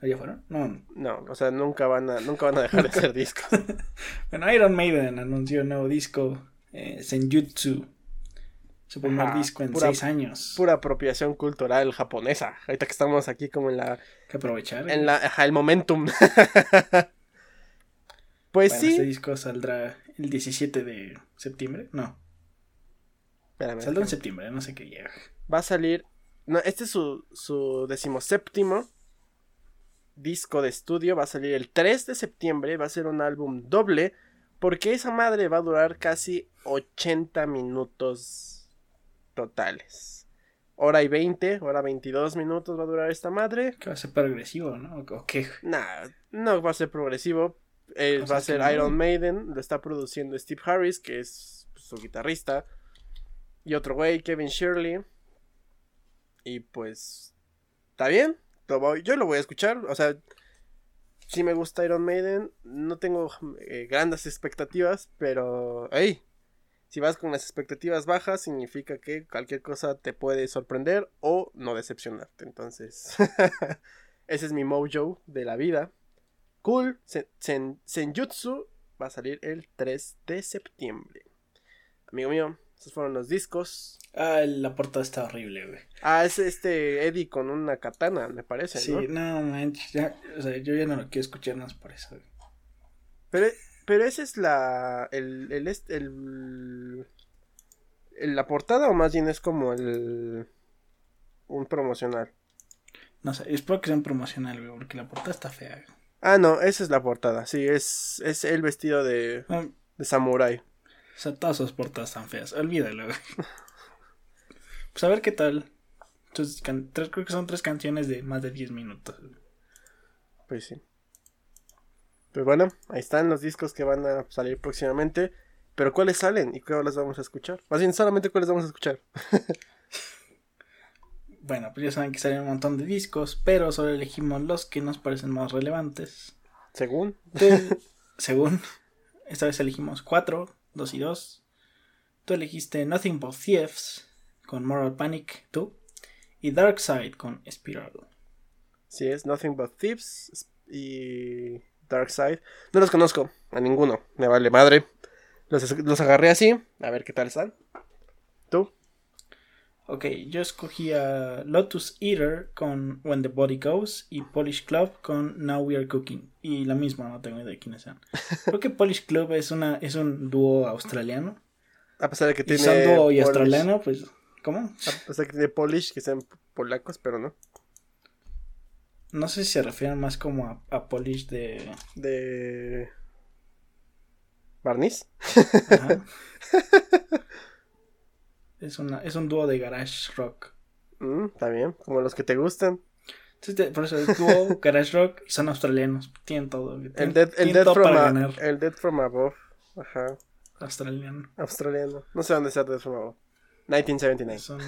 ¿O ¿Ya fueron? No. No, o sea, nunca van a, nunca van a dejar de hacer discos. Bueno, Iron Maiden anunció un nuevo disco, eh, Senjutsu. Su primer Ajá, disco en pura- seis años. Pura apropiación cultural japonesa. Ahorita que estamos aquí como en la, que aprovechar. en la, ajá, el momentum. pues Bueno, sí. Este disco saldrá el 17 de septiembre. No, Espérame, saldrá en septiembre, no sé qué llega. va a salir. No, este es su, su decimoséptimo disco de estudio. Va a salir el 3 de septiembre. Va a ser un álbum doble. Porque esa madre va a durar casi 80 minutos totales. Hora y 20, hora 22 minutos va a durar esta madre. Que va a ser progresivo, ¿no? ¿O qué? Nah, no va a ser progresivo. Eh, va a ser no. Iron Maiden. Lo está produciendo Steve Harris, que es pues, su guitarrista. Y otro güey, Kevin Shirley. Y pues. Está bien. lo voy- yo lo voy a escuchar. O sea. Si me gusta Iron Maiden. No tengo eh, grandes expectativas. Pero. ¡Ey! Si vas con las expectativas bajas, significa que cualquier cosa te puede sorprender o no decepcionarte. Entonces. ese es mi mojo de la vida. Cool. Sen- Sen- Senjutsu va a salir el 3 de septiembre. Amigo mío, esos fueron los discos. Ah, la portada está horrible, güey. Ah, es este Eddie con una katana, me parece, Sí, ¿no? no manches. Ya, o sea, yo ya no lo quiero escuchar más por eso. güey. Pero, pero esa es la. El, el, el, el- La portada, o más bien es como el. Un promocional. No sé, espero que sea un promocional, güey, porque la portada está fea. güey. Ah, no, esa es la portada. Sí, es, es el vestido de, Ah, de samurái. O sea, todas sus portadas están feas. Olvídalo, güey. Pues a ver qué tal. Entonces, can- tres- creo que son tres canciones de más de 10 minutos. güey. Pues sí. Pues bueno, ahí están los discos que van a salir próximamente. Pero ¿cuáles salen y cuáles vamos a escuchar? Más bien, solamente cuáles vamos a escuchar. Bueno, pues ya saben que salen un montón de discos, pero solo elegimos los que nos parecen más relevantes. Según. Tú, según, esta vez elegimos cuatro, dos y dos. Tú elegiste Nothing But Thieves con Moral Panic 2 y Dark Side con Spiral. Sí, es Nothing But Thieves y Dark Side. No los conozco, a ninguno. Me vale madre. Los, los agarré así, a ver qué tal están. ¿Tú? Ok, yo escogí a Lotus Eater con When the Body Goes y Polish Club con Now We Are Cooking. Y la misma, no tengo idea de quiénes sean. Creo que Polish Club es, una, es un dúo australiano. A pesar de que Y tiene. son dúo y Polish- australiano, pues, ¿cómo? A pesar de que tiene Polish, que sean polacos, pero no. No sé si se refieren más como a, a Polish de... De. ¿Barniz? Ajá. es, una, es un dúo de garage rock. Mm, está bien, como los que te gustan. Entonces, por eso es dúo, garage rock y son australianos. Tienen todo. El Dead, el dead from, a- el Dead from Above. Ajá. Australiano. Australiano. No sé dónde está Dead from Above. 1979. Son,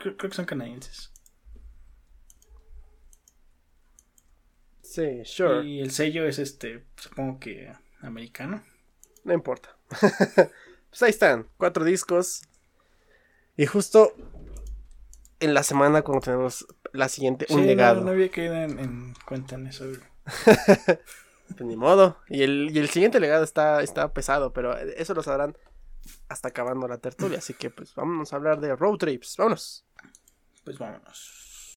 creo, creo que son canadienses. Sí, sure. Y el sello es este, supongo que americano. No importa. pues ahí están. Cuatro discos. Y justo en la semana cuando tenemos la siguiente, un legado. No, no había caído en, en cuenta en eso. Pues ni modo. Y el, y el siguiente legado está, está pesado, pero eso lo sabrán hasta acabando la tertulia. Así que pues vámonos a hablar de road trips. Vámonos. Pues vámonos.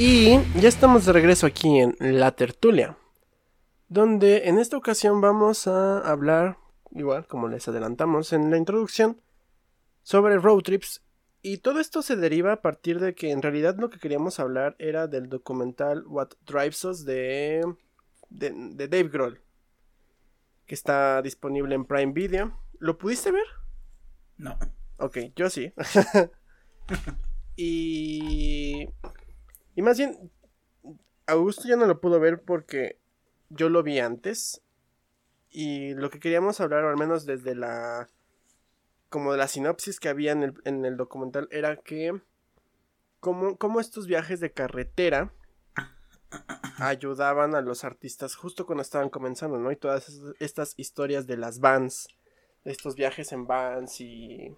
Y ya estamos de regreso aquí en La Tertulia, donde en esta ocasión vamos a hablar, igual como les adelantamos en la introducción, sobre road trips. Y todo esto se deriva a partir de que en realidad lo que queríamos hablar era del documental What Drives Us de, de, de Dave Grohl, que está disponible en Prime Video. ¿Lo pudiste ver? No. Ok, yo sí. y y más bien, Augusto ya no lo pudo ver porque yo lo vi antes. Y lo que queríamos hablar, al menos desde la. como de la sinopsis que había en el, documental, era que. Como estos viajes de carretera ayudaban a los artistas justo cuando estaban comenzando, ¿no? Y todas estas historias de las vans, estos viajes en vans y,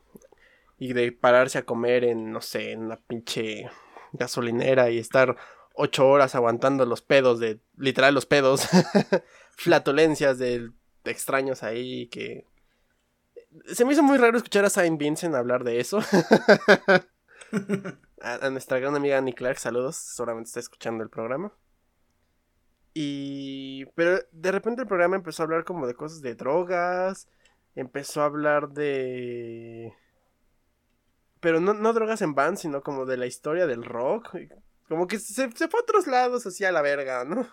y de pararse a comer en, no sé, en una pinche gasolinera y estar ocho horas aguantando los pedos de, literal los pedos, flatulencias de, extraños ahí que... Se me hizo muy raro escuchar a Saint Vincent hablar de eso. a, nuestra gran amiga Annie Clark, saludos, seguramente está escuchando el programa. Y... Pero de repente el programa empezó a hablar como de cosas de drogas, empezó a hablar de pero no, no drogas en band, sino como de la historia del rock. Como que se, se fue a otros lados así a la verga, ¿no?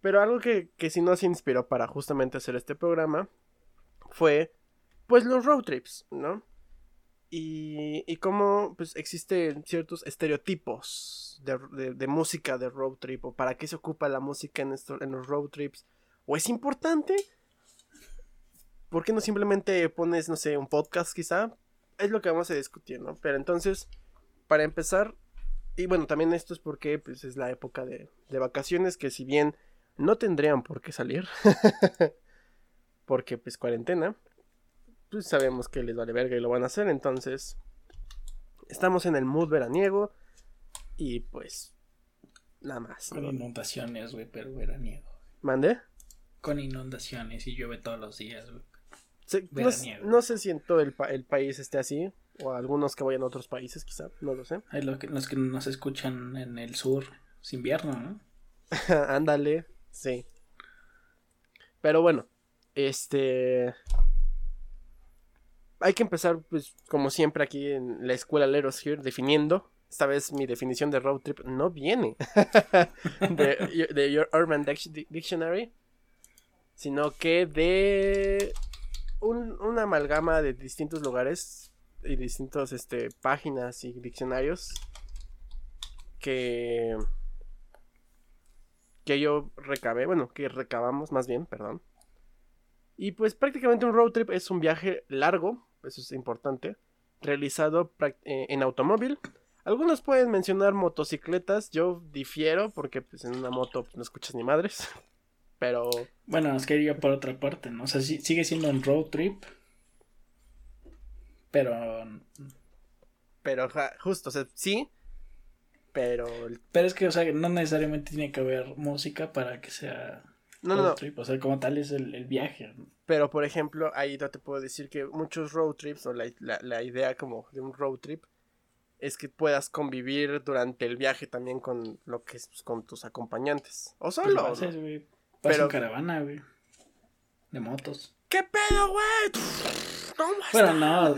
Pero algo que, que sí nos inspiró para justamente hacer este programa fue, pues, los road trips, ¿no? Y, y cómo, pues, existen ciertos estereotipos de, de, música de road trip, o para qué se ocupa la música en, esto, en los road trips, o es importante, ¿por qué no simplemente pones, no sé, un podcast quizá? Es lo que vamos a discutir, ¿no? Pero entonces, para empezar, y bueno, también esto es porque pues, es la época de, de vacaciones que si bien no tendrían por qué salir, porque pues cuarentena, pues sabemos que les vale verga y lo van a hacer, entonces estamos en el mood veraniego y pues nada más. Con inundaciones, güey, pero veraniego. ¿Mande? Con inundaciones y llueve todos los días, güey no, sé si en todo el, país esté así, o algunos que vayan a otros países, quizá, no lo sé. Hay los que, los que nos escuchan en el sur, es invierno, ¿no? Ándale, sí. Pero bueno, este... Hay que empezar, pues, como siempre aquí en la escuela Leros Here, definiendo. Esta vez mi definición de road trip no viene de, de Your Urban Dictionary, sino que de un, una amalgama de distintos lugares y distintas este, páginas y diccionarios que que yo recabé, bueno, que recabamos más bien, perdón. Y pues prácticamente un road trip es un viaje largo, eso es importante, realizado eh, en automóvil. Algunos pueden mencionar motocicletas, yo difiero porque pues en una moto no escuchas ni madres. Pero. Bueno, es que iría por otra parte, ¿no? O sea, sigue siendo un road trip. Pero. Pero justo, o sea, sí. Pero. Pero es que, o sea, no necesariamente tiene que haber música para que sea. No, road trip. O sea, como tal es el, viaje. Pero, por ejemplo, ahí te puedo decir que muchos road trips, o la, la idea como de un road trip, es que puedas convivir durante el viaje también con lo que es pues, con tus acompañantes. O pues solo. Pero... en caravana, güey. De motos. ¿Qué pedo, güey? Bueno, no.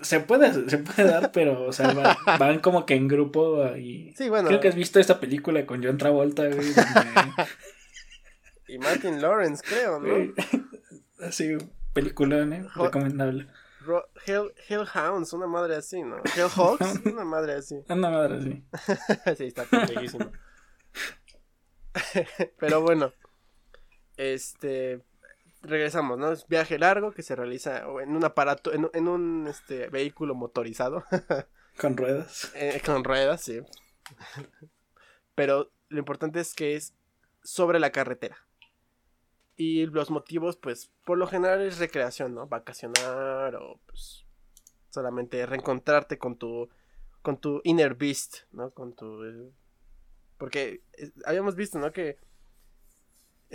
se puede, se puede dar, pero, o sea, van, como que en grupo y. Sí, bueno. Creo que has visto esta película con John Travolta, güey. y Martin Lawrence, creo, ¿no? Así, película, ¿eh? Recomendable. Hell, Hellhounds, una madre así, ¿no? Hellhawks, una madre así. Una madre así. sí, está bellísimo. Pero bueno, este, regresamos, ¿no? Es viaje largo que se realiza en un aparato, en, un este, vehículo motorizado. con ruedas. Eh, con ruedas, sí. Pero lo importante es que es sobre la carretera. Y los motivos, pues, por lo general es recreación, ¿no? Vacacionar o, pues, solamente reencontrarte con tu, con tu inner beast, ¿no? Con tu... eh, porque eh, habíamos visto, ¿no? Que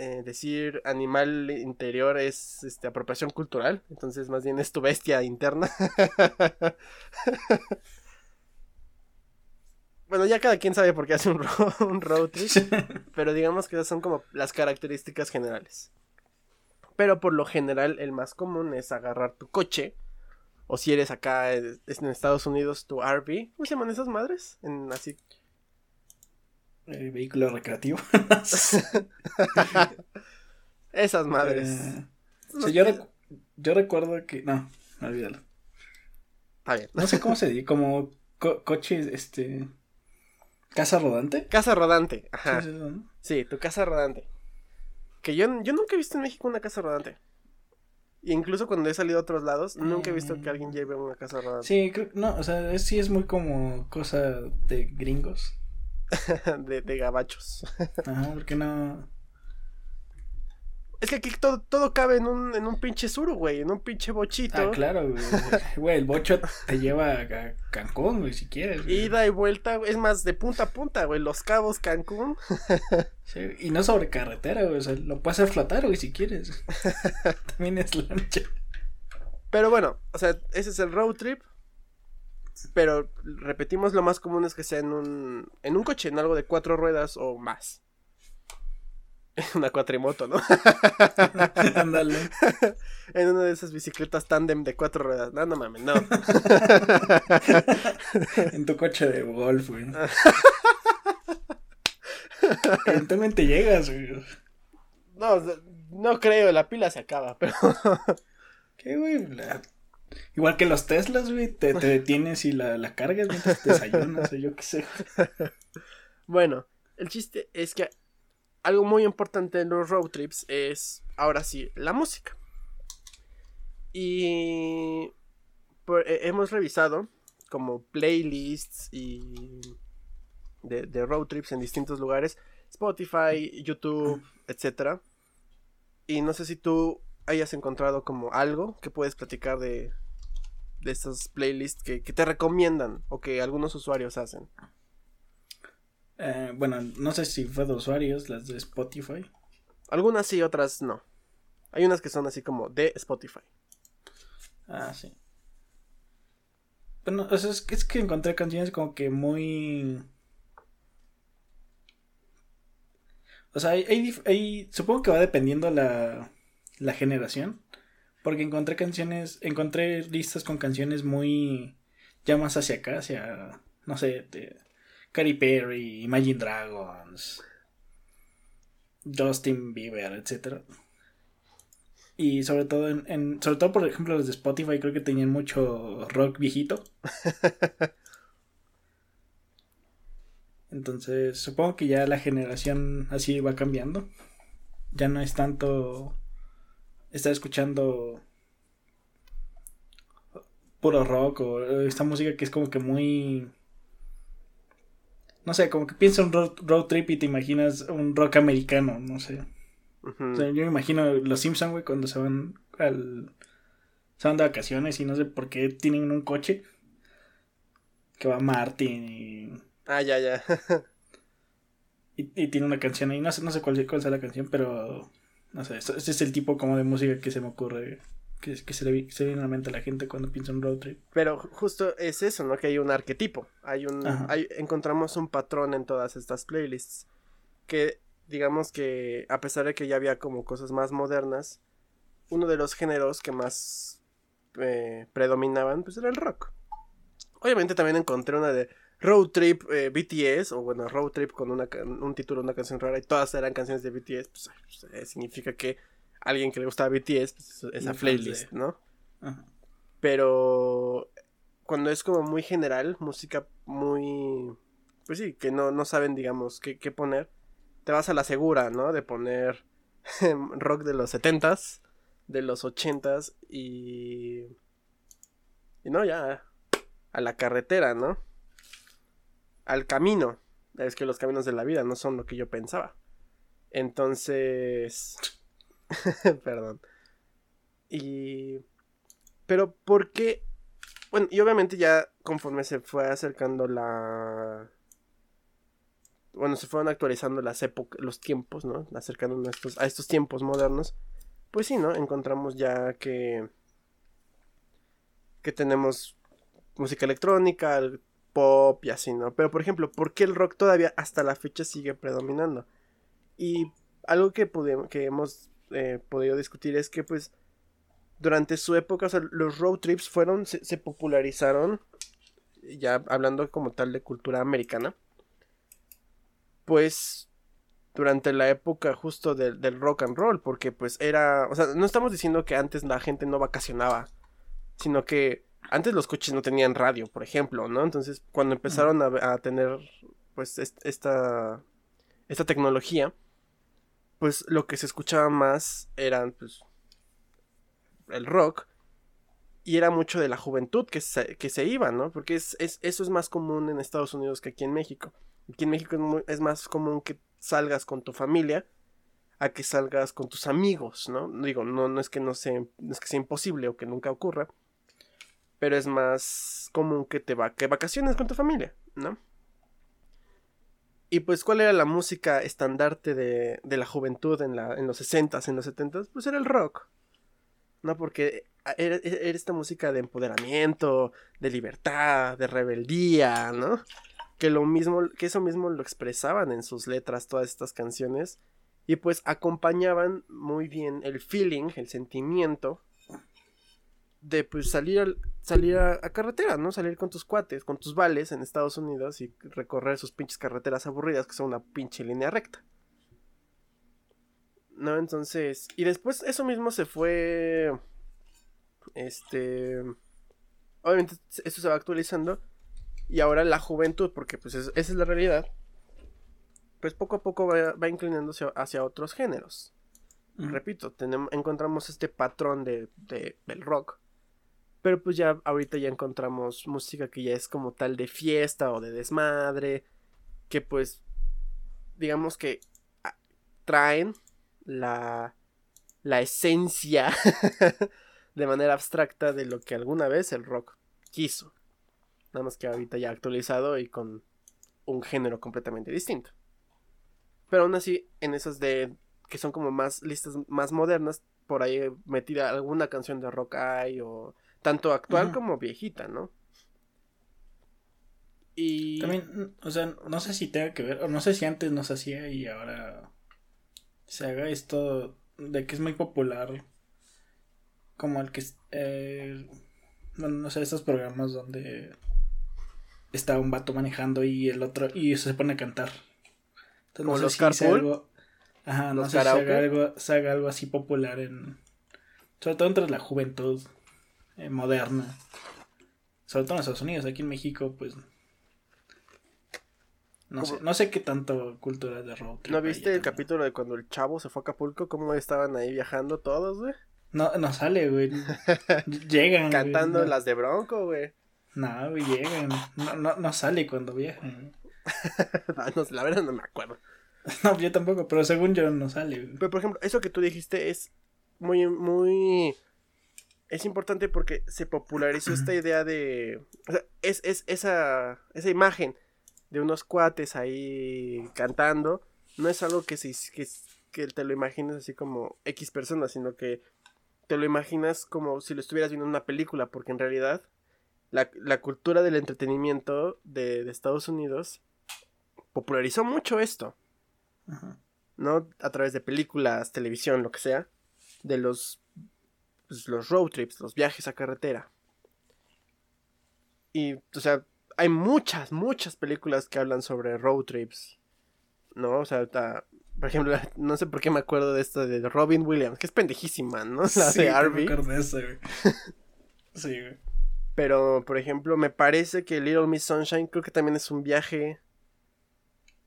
eh, decir animal interior es este, apropiación cultural, entonces más bien es tu bestia interna. bueno, ya cada quien sabe por qué hace un, ro- un road trip, pero digamos que esas son como las características generales. Pero por lo general el más común es agarrar tu coche, o si eres acá eh, en Estados Unidos tu RV, ¿cómo se llaman esas madres? En así Eh, vehículo recreativo. esas madres. Eh, o sea, yo, recu- yo recuerdo que. No, olvídalo. Está bien. No sé cómo se dice, como co- coche, este. Casa rodante. Casa rodante, ajá. Sí, tu casa rodante. Que yo, yo nunca he visto en México una casa rodante. Incluso cuando he salido a otros lados, nunca he visto que alguien lleve una casa rodante. Sí, creo, no, o sea, es- sí es muy como cosa de gringos. de, de gabachos. Ajá, porque no. Es que aquí todo, todo cabe en un, en un pinche suru, güey. En un pinche bochito. Ah, claro, güey. Güey, el bocho te lleva a a Cancún, güey, si quieres. güey. Ida y vuelta, güey, es más, de punta a punta, güey. Los Cabos, Cancún. Sí, y no sobre carretera, güey. O sea, lo puedes hacer flotar, güey, si quieres. También es lancha. Pero bueno, o sea, ese es el road trip. Pero repetimos, lo más común es que sea en un, en un coche, en algo de cuatro ruedas o más. Una cuatrimoto, ¿no? Ándale. en una de esas bicicletas tándem de cuatro ruedas. No, no mames, no. En tu coche de golf, güey. Eventualmente llegas, güey. No, no creo, la pila se acaba, pero... ¿Qué, güey? La- Igual que los Teslas, güey. Te, te detienes y la, la cargas mientras te desayunas o yo qué sé. Bueno, el chiste es que algo muy importante en los road trips es, ahora sí, la música. Y por- eh, hemos revisado como playlists y de, de road trips en distintos lugares, Spotify, YouTube, etcétera. Y no sé si tú hayas encontrado como algo que puedes platicar de, de estas playlists que, que te recomiendan o que algunos usuarios hacen. Eh, bueno, no sé si fue de usuarios, las de Spotify. Algunas sí, otras no. Hay unas que son así como de Spotify. Ah, sí. Bueno, o sea, es, que- es que encontré canciones como que muy... O sea, hay, hay- supongo que va dependiendo la, la generación. Porque encontré canciones, encontré listas con canciones muy... Ya más hacia acá, hacia... No sé, de Katy Perry, Imagine Dragons, Justin Bieber, etcétera. Y sobre todo en, en- sobre todo por ejemplo los de Spotify creo que tenían mucho rock viejito. Entonces, supongo que ya la generación así va cambiando. Ya no es tanto estar escuchando puro rock o esta música que es como que muy no sé, como que piensa un road, road trip y te imaginas un rock americano, no sé. Ujú. O sea, yo me imagino los Simpson, güey, cuando se van al. Se van de vacaciones y no sé por qué tienen un coche. Que va Martin y. Ah, ya, ya. Y, y tiene una canción ahí. No sé, no sé cuál, cuál sea la canción, pero. No sé, este es el tipo como de música que se me ocurre. Que, que se, le, se le viene a la mente a la gente cuando piensa en road trip. Pero justo es eso, ¿no? Que hay un arquetipo. Hay un. Hay- encontramos un patrón en todas estas playlists. Que digamos que a pesar de que ya había como cosas más modernas, uno de los géneros que más eh, predominaban, pues era el rock. Obviamente también encontré una de Road Trip eh, BTS, o bueno, Road Trip con una, un título, una canción rara, y todas eran canciones de BTS, pues, eh, significa que alguien que le gustaba BTS, pues, esa playlist, ¿no? Ajá. Pero cuando es como muy general, música muy... Pues sí, que no, no saben, digamos, qué, qué poner. Te vas a la segura, ¿no? De poner rock de los setentas, de los ochentas y... Y no, ya. A la carretera, ¿no? Al camino. Es que los caminos de la vida no son lo que yo pensaba. Entonces... Perdón. Y... Pero ¿por qué? Bueno, y obviamente ya conforme se fue acercando la... Bueno, se fueron actualizando las épocas, los tiempos, ¿no? Acercándonos a estos, a estos tiempos modernos. Pues sí, ¿no? Encontramos ya que... Que tenemos música electrónica, pop y así, ¿no? Pero por ejemplo, ¿por qué el rock todavía hasta la fecha sigue predominando? Y algo que, que hemos eh, podido discutir es que pues durante su época, o sea, los road trips fueron, se, popularizaron, ya hablando como tal de cultura americana, pues durante la época justo del rock and roll, porque pues era, o sea, no estamos diciendo que antes la gente no vacacionaba, sino que antes los coches no tenían radio, por ejemplo, ¿no? Entonces, cuando empezaron a, tener, pues, esta, esta tecnología, pues lo que se escuchaba más eran, pues, el rock. Y era mucho de la juventud que se, que se iba, ¿no? Porque es, eso es más común en Estados Unidos que aquí en México. Aquí en México es, más común que salgas con tu familia a que salgas con tus amigos, ¿no? Digo, no, no es que no sea, no es que sea imposible o que nunca ocurra, pero es más común que te va que vacaciones con tu familia, ¿no? Y pues, ¿cuál era la música estandarte de, de la juventud en, la, en los 60s, en los 70s? Pues era el rock, ¿no? Porque era, era, esta música de empoderamiento, de libertad, de rebeldía, ¿no? Que lo mismo, que eso mismo lo expresaban en sus letras todas estas canciones. Y pues acompañaban muy bien el feeling, el sentimiento de pues salir, salir a, carretera, ¿no? Salir con tus cuates, con tus vales en Estados Unidos y recorrer sus pinches carreteras aburridas que son una pinche línea recta. ¿No? Entonces, y después eso mismo se fue, este, obviamente eso se va actualizando y ahora la juventud, porque pues esa es la realidad, pues poco a poco va, inclinándose hacia otros géneros. Repito, tenemos, encontramos este patrón de, de, del rock pero pues ya ahorita ya encontramos música que ya es como tal de fiesta o de desmadre. Que pues digamos que ah, traen la, la esencia de manera abstracta de lo que alguna vez el rock quiso. Nada más que ahorita ya actualizado y con un género completamente distinto. Pero aún así, en esas de que son como más listas más modernas, por ahí metida alguna canción de rock hay o tanto actual como viejita, ¿no? Y... También, o sea, no sé si tenga que ver, o no sé si antes no se hacía y ahora se haga esto de que es muy popular, como el que, eh, bueno, no sé, estos programas donde está un vato manejando y el otro, y se pone a cantar. Entonces, los si algo, ajá, no sé si haga algo, se haga algo así popular en, sobre todo entre la juventud. Eh, moderna. Sobre todo en Estados Unidos, aquí en México, pues. No sé, no sé qué tanto cultura de road ¿No viste el capítulo de cuando el chavo se fue a Acapulco? ¿Cómo estaban ahí viajando todos, güey? No, no sale, güey. llegan. Cantando las de Bronco, güey. No, güey, llegan. No, no, no sale cuando viajan. no, la verdad no me acuerdo. no, yo tampoco, pero según yo no sale. Güey. Pero por ejemplo, eso que tú dijiste es muy, muy es importante porque se popularizó esta idea de. O sea, es, es esa, esa imagen de unos cuates ahí cantando. No es algo que, se, que, que te lo imagines así como X personas, sino que te lo imaginas como si lo estuvieras viendo en una película, porque en realidad la, la cultura del entretenimiento de, de, Estados Unidos popularizó mucho esto. ¿No? A través de películas, televisión, lo que sea. De los pues, los road trips, los viajes a carretera. Y, o sea, hay muchas, muchas películas que hablan sobre road trips. ¿No? O sea, por ejemplo, no sé por qué me acuerdo de esto de Robin Williams, que es pendejísima, ¿no? La de Harvey. sí, güey. Pero, por ejemplo, me parece que Little Miss Sunshine creo que también es un viaje.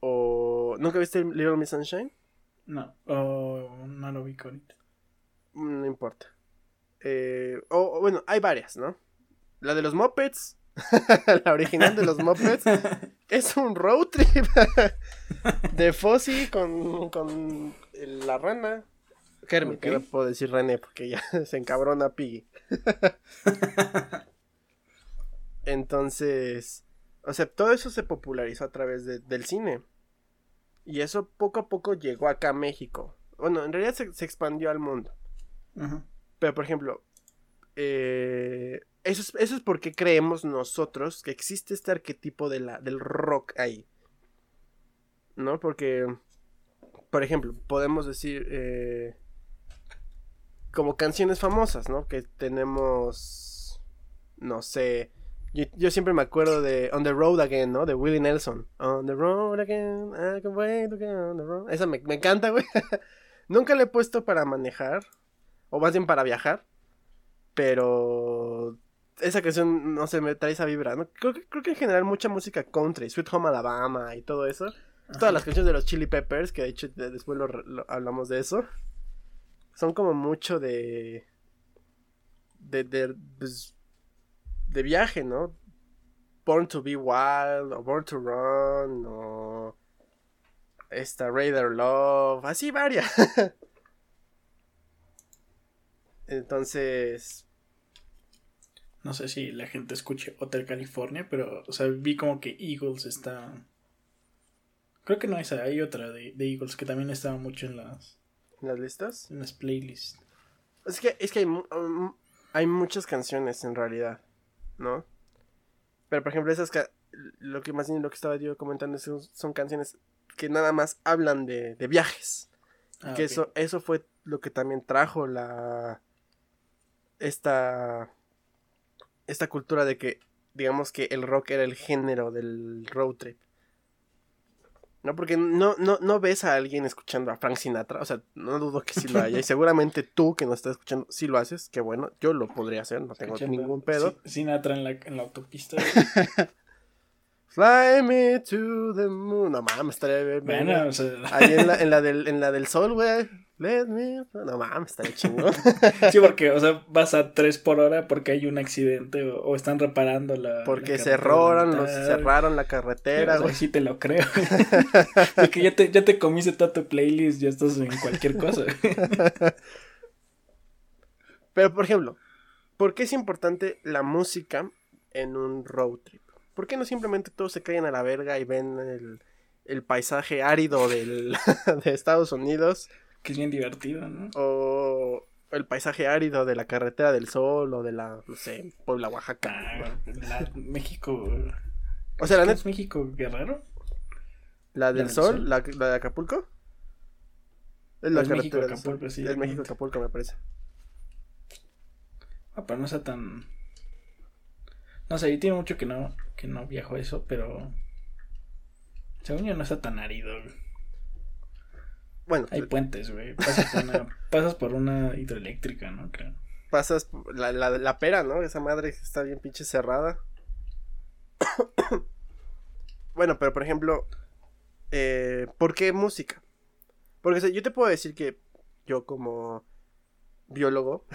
O. ¿Nunca viste Little Miss Sunshine? No, o no lo vi con No importa. Eh, o, bueno, hay varias, ¿no? La de los Muppets, la original de los Muppets, es un road trip de Fozzie con, con la rana. Kermit, que no puedo decir René porque ya se encabrona Piggy. Entonces, o sea, todo eso se popularizó a través del cine. Y eso poco a poco llegó acá a México. Bueno, en realidad se, expandió al mundo. Pero, por ejemplo, eh, eso, es, eso es porque creemos nosotros que existe este arquetipo de la, del rock ahí. ¿No? Porque, por ejemplo, podemos decir eh, como canciones famosas, ¿no? Que tenemos, no sé, yo, siempre me acuerdo de On the Road Again, ¿no? De Willie Nelson. On the Road Again, I can wait on the road. Esa me, me encanta, güey. Nunca la he puesto para manejar, o más bien para viajar, pero esa canción, no sé, me trae esa vibra, ¿no? Creo, creo que en general mucha música country, Sweet Home Alabama y todo eso. Todas las canciones de los Chili Peppers, que de hecho después lo, hablamos de eso, son como mucho de... De, de, pues, de viaje, ¿no? Born to be Wild, o Born to Run, o esta Raider Love, así varias. Entonces... No sé si la gente escuche Hotel California, pero, o sea, vi como que Eagles está... Creo que no esa, hay otra de, Eagles que también estaba mucho en las... ¿En las listas? En las playlists. Es que, es que hay, um, hay muchas canciones en realidad. ¿no? Pero por ejemplo, esas que lo que más bien lo que estaba yo comentando son, canciones que nada más hablan de, viajes. Ah, que eso, eso fue lo que también trajo la esta esta cultura de que digamos que el rock era el género del road trip. ¿no? Porque no, no, no ves a alguien escuchando a Frank Sinatra, o sea, no dudo que sí lo haya, y seguramente tú que nos estás escuchando sí lo haces, que bueno, yo lo podría hacer, no tengo ningún pedo. Sinatra en la, en la autopista. Fly me to the moon. No mames, estaría bien. Bueno, o sea... Ahí en la, en la, del, en la del sol, güey. Let me. No mames, estaría chingón. sí, porque, o sea, vas a 3 por hora porque hay un accidente o, están reparando la. Porque cerraron, los, cerraron la carretera, güey. Sí, te lo creo. porque ya te, ya te comiste toda tu playlist, ya estás en cualquier cosa. Pero, por ejemplo, ¿por qué es importante la música en un road trip? ¿Por qué no simplemente todos se caen a la verga y ven el, paisaje árido del, de Estados Unidos? Que es bien divertido, ¿no? O el paisaje árido de la carretera del sol o de la, no sé, Puebla, Oaxaca. Ah, México. O sea, la ¿Es México Guerrero? ¿La del sol? ¿La, de Acapulco? Es la carretera México, Acapulco, sí. Es México Acapulco, me parece. Ah, pero no sea tan. No sé, y tiene mucho que no, que no viajo eso, pero. Según yo no está tan árido. Bueno. Hay puentes, güey. Pasas, por una hidroeléctrica, ¿no? Creo. Pasas la, la, la pera, ¿no? Esa madre está bien pinche cerrada. bueno, pero por ejemplo, eh, ¿por qué música? Porque yo te puedo decir que yo como biólogo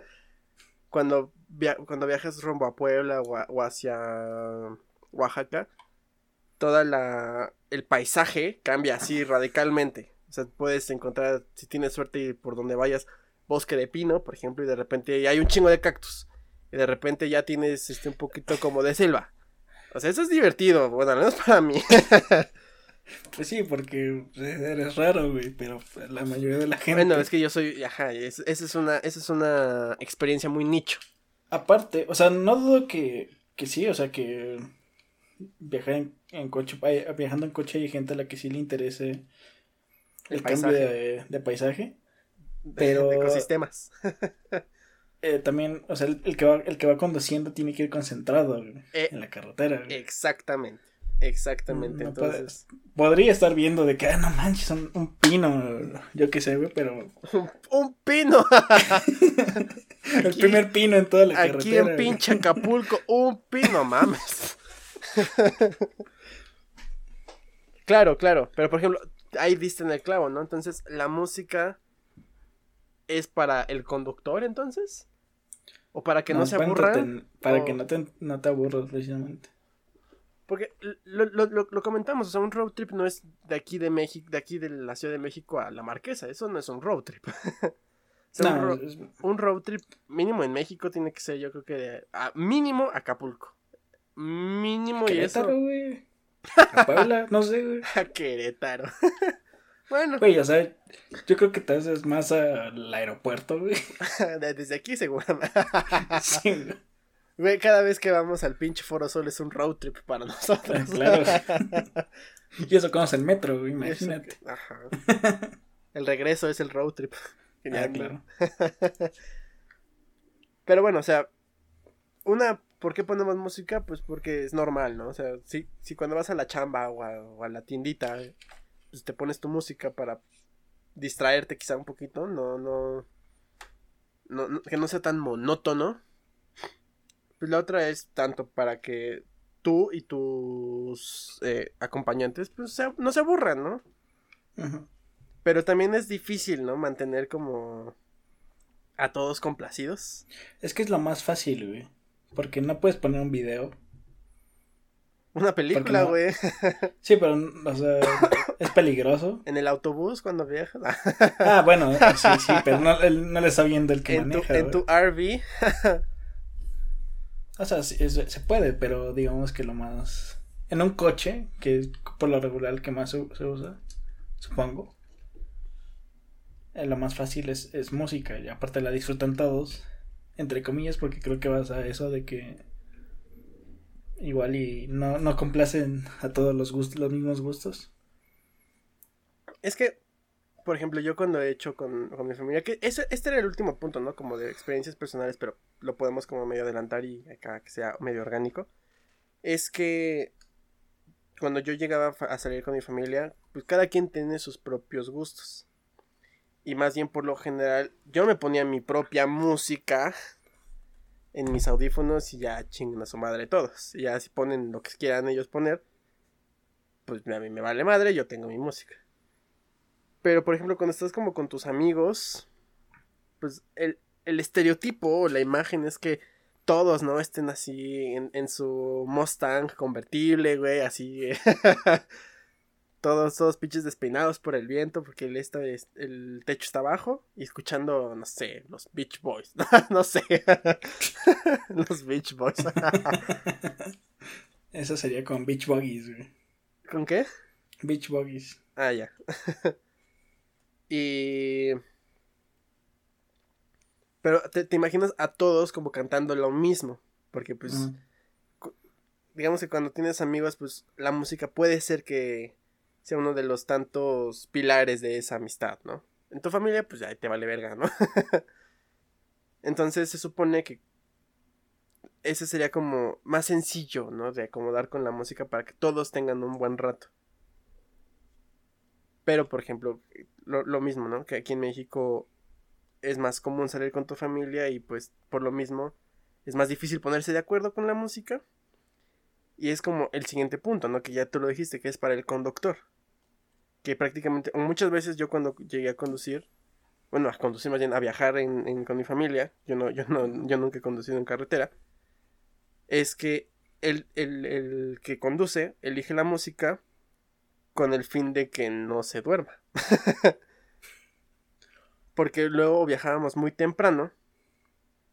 cuando, cuando viajas rumbo a Puebla o, hacia Oaxaca, toda la el paisaje cambia así radicalmente. O sea, puedes encontrar, si tienes suerte y por donde vayas, bosque de pino, por ejemplo, y de repente hay un chingo de cactus. Y de repente ya tienes este un poquito como de selva. O sea, eso es divertido, bueno, al menos para mí. Pues sí, porque eres raro, güey, pero la mayoría de la gente. Bueno, es que yo soy, ajá, esa es una, esa es una experiencia muy nicho. Aparte, o sea, no dudo que, que sí, o sea, que viajar en, coche, viajando en coche hay gente a la que sí le interese el, cambio de, paisaje. Pero. De ecosistemas. Eh, también, o sea, el, que va, el que va conduciendo tiene que ir concentrado eh, en la carretera. Exactamente. Exactamente, entonces. podría estar viendo de que, ah, no manches, un, pino, yo qué sé, güey, pero. Un, pino. el primer pino en toda la carretera. Aquí en pinche Acapulco, un pino, mames. claro, claro, pero por ejemplo, ahí diste en el clavo, ¿no? Entonces, la música es para el conductor, entonces. ¿O para que no, se aburra? Para que no te, no te aburras, precisamente. Porque lo, lo, lo, comentamos, o sea, un road trip no es de aquí de México, de aquí de la Ciudad de México a la Marquesa, eso no es un road trip. un, road trip mínimo en México tiene que ser, yo creo que de, mínimo Acapulco. Mínimo y eso. A Puebla, no sé, güey. A Querétaro. bueno. Güey, o sea, yo creo que te haces más al aeropuerto, güey. Desde aquí seguramente. sí, güey. cada vez que vamos al pinche Foro Sol es un road trip para nosotros. Claro. y eso como es el metro, güey, imagínate. Ajá. El regreso es el road trip. Genial, ah, claro. Pero bueno, o sea, una ¿Por qué ponemos música? Pues porque es normal, ¿no? O sea, si, si cuando vas a la chamba o a, la tiendita, pues te pones tu música para distraerte quizá un poquito, no, no, no, que no sea tan monótono. Pues la otra es tanto para que tú y tus eh, acompañantes pues no se aburran, ¿no? Pero también es difícil, ¿no? Mantener como a todos complacidos. Es que es lo más fácil, güey. Porque no puedes poner un video. Una película, güey. Sí, pero, o sea, es peligroso. En el autobús cuando viajas. ah, bueno, sí, sí, pero no, no le está viendo el que en maneja. Tu, en tu RV. o sea, se puede, pero digamos que lo más... En un coche, que es por lo regular que más se, usa, supongo. Eh, lo más fácil es, es música y aparte la disfrutan todos entre comillas, porque creo que vas a eso de que igual y no, no complacen a todos los gustos, los mismos gustos. Es que, por ejemplo, yo cuando he hecho con, mi familia, que ese, este era el último punto, ¿no? Como de experiencias personales, pero lo podemos como medio adelantar y acá que sea medio orgánico. Es que cuando yo llegaba a salir con mi familia, pues cada quien tiene sus propios gustos. Y más bien por lo general, yo me ponía mi propia música en mis audífonos y ya chingan a su madre todos. Y ya si ponen lo que quieran ellos poner, pues a mí me vale madre, yo tengo mi música. Pero por ejemplo, cuando estás como con tus amigos, pues el, estereotipo o la imagen es que todos, ¿no? Estén así en, en su Mustang convertible, güey, así. todos, todos pinches despeinados por el viento porque el, esta, el techo está abajo y escuchando, no sé, los Beach Boys. no sé. los Beach Boys. Eso sería con Beach Buggies, güey. ¿Con qué? Beach Buggies. Ah, ya. y... Pero te, imaginas a todos como cantando lo mismo. Porque pues... Digamos que cuando tienes amigos, pues la música puede ser que sea uno de los tantos pilares de esa amistad, ¿no? En tu familia, pues ya te vale verga, ¿no? Entonces se supone que ese sería como más sencillo, ¿no? De acomodar con la música para que todos tengan un buen rato. Pero, por ejemplo, lo, lo, mismo, ¿no? Que aquí en México es más común salir con tu familia y pues por lo mismo es más difícil ponerse de acuerdo con la música. Y es como el siguiente punto, ¿no? Que ya tú lo dijiste, que es para el conductor que prácticamente, muchas veces yo cuando llegué a conducir, bueno, a conducir más bien, a viajar en, con mi familia, yo, no, yo, no, yo nunca he conducido en carretera, es que el, el, que conduce elige la música con el fin de que no se duerma. Porque luego viajábamos muy temprano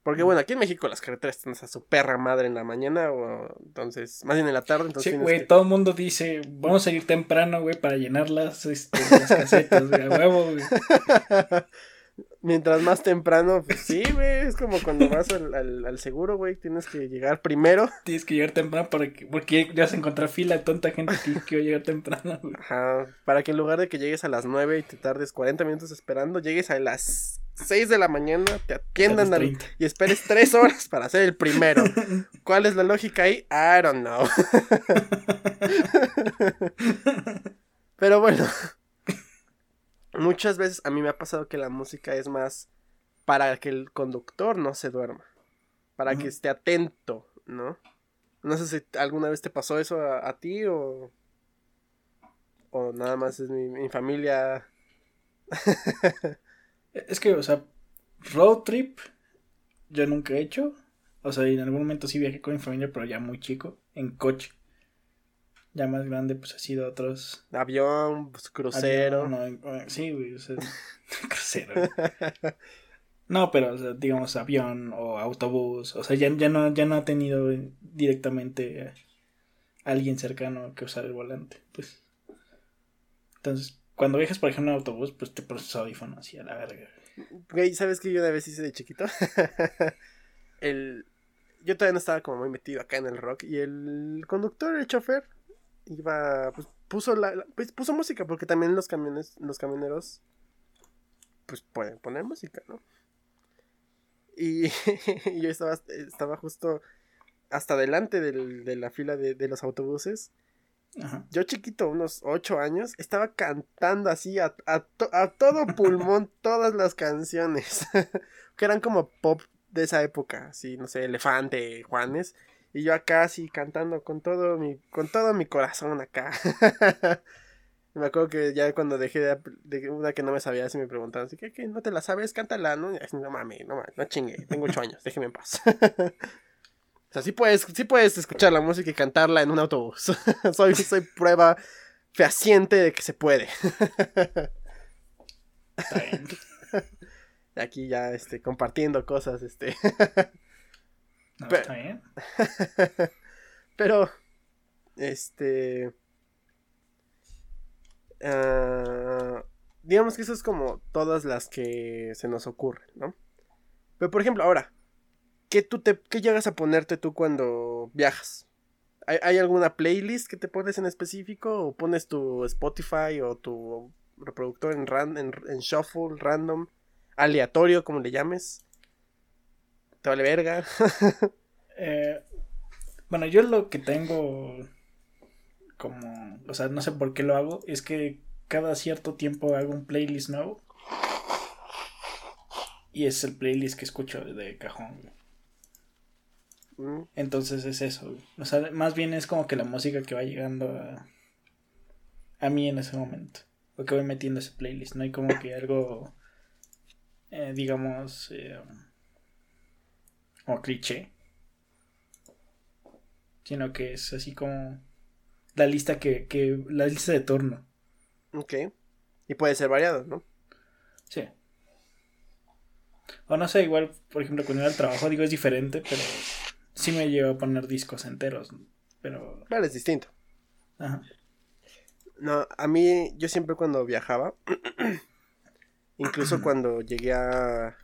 porque bueno, aquí en México las carreteras están a su perra madre en la mañana o entonces, más bien en la tarde. Entonces sí, güey, todo el mundo dice, vamos a ir temprano, güey, para llenar las, este, las casetas, güey, huevo, güey. Mientras más temprano, pues sí, güey, es como cuando vas al, al, seguro, güey, tienes que llegar primero. Tienes que llegar temprano para que, porque ya vas a encontrar fila de tonta gente que quiere llegar temprano, güey. Ajá, para que en lugar de que llegues a las 9 y te tardes 40 minutos esperando, llegues a las 6 de la mañana, te atiendan y esperes 3 horas para ser el primero. ¿Cuál es la lógica ahí? I don't know. Pero bueno, muchas veces a mí me ha pasado que la música es más para que el conductor no se duerma, para que esté atento, ¿no? No sé si alguna vez te pasó eso a, ti o, o nada más es mi, mi familia. Es que, o sea, road trip yo nunca he hecho. O sea, en algún momento sí viajé con mi familia, pero ya muy chico, en coche. Ya más grande, pues ha sido otros. Avión, pues, crucero. Avión, no, sí, güey, o sea, crucero. No, pero o sea, digamos avión o autobús, o sea, ya, ya, no, ya no ha tenido directamente alguien cercano que usar el volante, pues. Entonces, cuando viajas, por ejemplo, en autobús, pues te pones audífonos y a la verga. Güey, ¿sabes qué yo una vez hice de chiquito? el... Yo todavía no estaba como muy metido acá en el rock y el conductor, el chofer, iba, pues puso la, pues, puso música porque también los camiones, los camioneros, pues pueden poner música, ¿no? Y, yo estaba, estaba justo hasta delante de la fila de, los autobuses. Yo chiquito, unos ocho años, estaba cantando así a, a, a todo pulmón todas las canciones. que eran como pop de esa época, así, no sé, Elefante, Juanes. Y yo acá así cantando con todo mi, con todo mi corazón acá. me acuerdo que ya cuando dejé de, una que no me sabía, así me preguntaban, así que, no te la sabes, cántala, ¿no? Y así, no mames, no mames, no chingue, tengo ocho años, déjeme en paz. o sea, sí puedes, sí puedes escuchar la música y cantarla en un autobús. soy, soy prueba fehaciente de que se puede. Aquí ya, este, compartiendo cosas, este. No, está bien. Pero, este Ah, digamos que eso es como todas las que se nos ocurren, ¿no? Pero por ejemplo, ahora, ¿qué, tú te, qué llegas a ponerte tú cuando viajas? ¿Hay, alguna playlist que te pones en específico? ¿O pones tu Spotify o tu reproductor en, en, shuffle, random, aleatorio, como le llames? ¿Te vale verga? Eh, bueno, yo lo que tengo como, o sea, no sé por qué lo hago, es que cada cierto tiempo hago un playlist nuevo. Y es el playlist que escucho de cajón. Mm. Entonces es eso. O sea, más bien es como que la música que va llegando a, a mí en ese momento. O que voy metiendo ese playlist. No hay como que algo, eh, digamos, eh, como cliché. Sino que es así como la lista que, que, la lista de turno. Ok. Y puede ser variado, ¿no? Sí. O no sé, igual, por ejemplo, cuando iba al trabajo, digo, es diferente, pero sí me llevo a poner discos enteros, pero... Vale, es distinto. Ajá. No, a mí, yo siempre cuando viajaba, incluso cuando llegué a...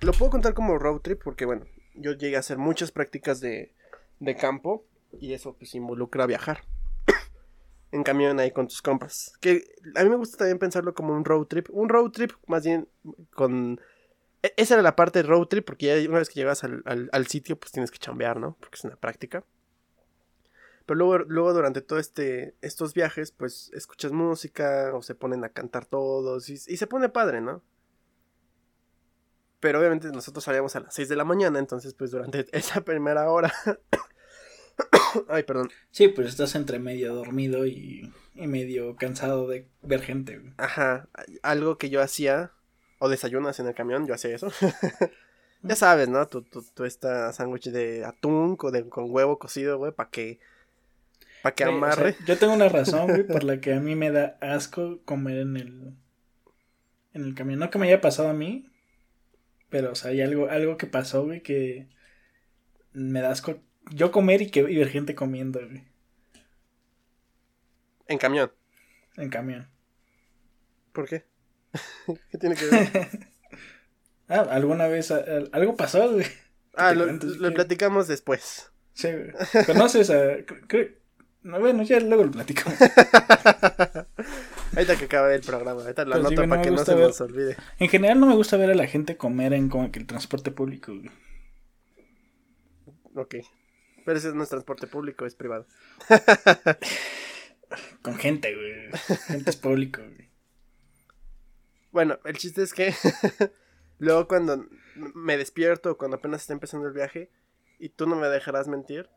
Lo puedo contar como road trip porque, bueno, yo llegué a hacer muchas prácticas de, de campo y eso pues involucra viajar en camión ahí con tus compas. Que a mí me gusta también pensarlo como un road trip. Un road trip más bien con... E, esa era la parte de road trip porque ya una vez que llegas al, al, sitio pues tienes que chambear, ¿no? Porque es una práctica. Pero luego, luego durante todo este, estos viajes pues escuchas música o se ponen a cantar todos y se pone padre, ¿no? Pero obviamente nosotros salíamos a las 6 de la mañana, entonces pues durante esa primera hora Ay, perdón. Sí, pues estás entre medio dormido y, medio cansado de ver gente. Ajá, algo que yo hacía, o desayunas en el camión, yo hacía eso. ya sabes, ¿no? Tu, tu, tu esta sándwich de atún con, con huevo cocido, güey, para que... Para que amarre. yo tengo una razón, güey, por la que a mí me da asco comer en el... En el camión. No que me haya pasado a mí, pero, o sea, hay algo, algo que pasó, güey, que me da asco yo comer y, que, y ver gente comiendo, güey. En camión. En camión. ¿Por qué? ¿Qué tiene que ver? ah, alguna vez algo pasó, güey. Ah, lo, platicamos después. Sí, güey. ¿Conoces a.? No, bueno, ya luego lo platicamos. Ahorita que acaba el programa, ahorita la nota para que no se nos olvide. En general no me gusta ver a la gente comer en como que el transporte público, güey. Ok. Pero ese no es transporte público, es privado. Con gente, güey. Gente es público, güey. Bueno, el chiste es que luego cuando me despierto, cuando apenas está empezando el viaje, y tú no me dejarás mentir,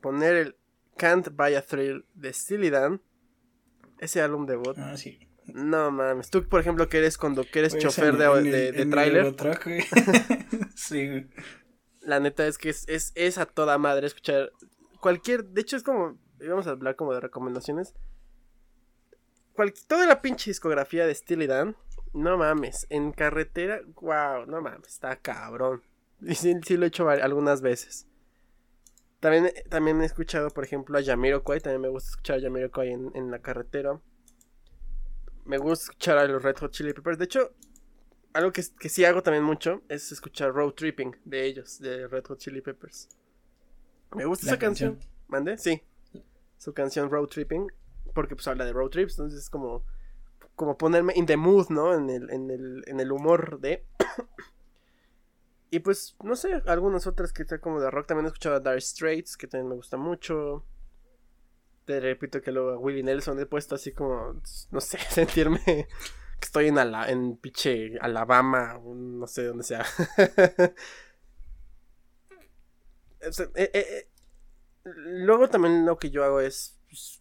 poner el Can't Buy a Thrill de Steely Dan, ese álbum de bot. Ah, sí. No mames, tú por ejemplo que eres cuando que eres chofer de, de, de trailer. sí, güey. La neta es que es, es, a toda madre escuchar cualquier. De hecho, es como. íbamos a hablar como de recomendaciones. toda la pinche discografía de Steely Dan, no mames, en carretera, wow, no mames, está cabrón. Y sí, sí lo he hecho algunas veces. También, también he escuchado, por ejemplo, a Jamiroquai. También me gusta escuchar a Jamiroquai en, en la carretera. Me gusta escuchar a los Red Hot Chili Peppers. De hecho, algo que, que sí hago también mucho es escuchar Road Tripping de ellos, de Red Hot Chili Peppers. Me gusta esa canción. ¿Mande? Sí. Su canción Road Tripping. Porque pues habla de road trips. Entonces es como. Como ponerme in the mood, ¿no? En el, en el, en el humor de. Y pues, no sé, algunas otras que están como de rock. También he escuchado a Dire Straits, que también me gusta mucho. Te repito que luego a Willie Nelson he puesto así como, no sé, sentirme que estoy en, Ala en pinche Alabama, no sé dónde sea. Eh, eh, eh, luego también lo que yo hago es... Pues,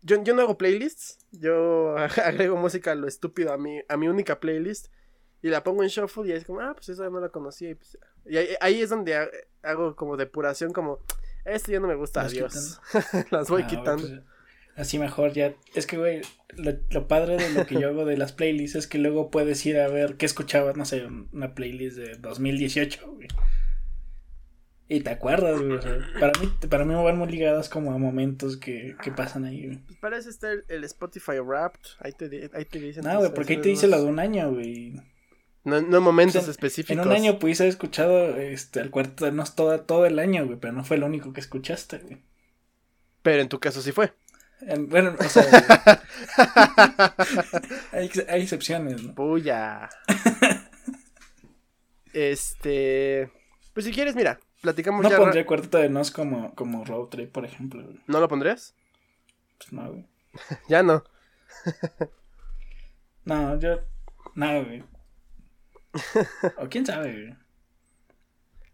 yo, yo no hago playlists, yo agrego música a lo estúpido a mi, a mi única playlist y la pongo en shuffle y es como, ah, pues esa no la conocía. Y, pues, y ahí, es donde hago como depuración, como, esto ya no me gusta, adiós. las voy ah, quitando. Pues, así mejor ya. Es que, güey, lo, padre de lo que yo hago de las playlists es que luego puedes ir a ver qué escuchabas, no sé, una playlist de 2018, güey. Y te acuerdas, güey. para mí, para mí me van muy ligadas como a momentos que, que pasan ahí, güey. Pues parece estar el Spotify Wrapped. Ahí te, ahí te dicen. No, güey, porque ahí te dice lo de un año, güey. No, no momentos específicos. En un año pudiste haber escuchado este, el cuarto de nos todo, todo el año, güey, pero no fue el único que escuchaste, güey. Pero en tu caso sí fue. bueno, o sea, hay, hay, excepciones, ¿no? Puya. este. Pues si quieres, mira, platicamos no ya. No pondría cuarto de nos como, como road trip, por ejemplo. Güey. ¿No lo pondrías? Pues no, güey. ya no. no, yo. No, güey. o quién sabe.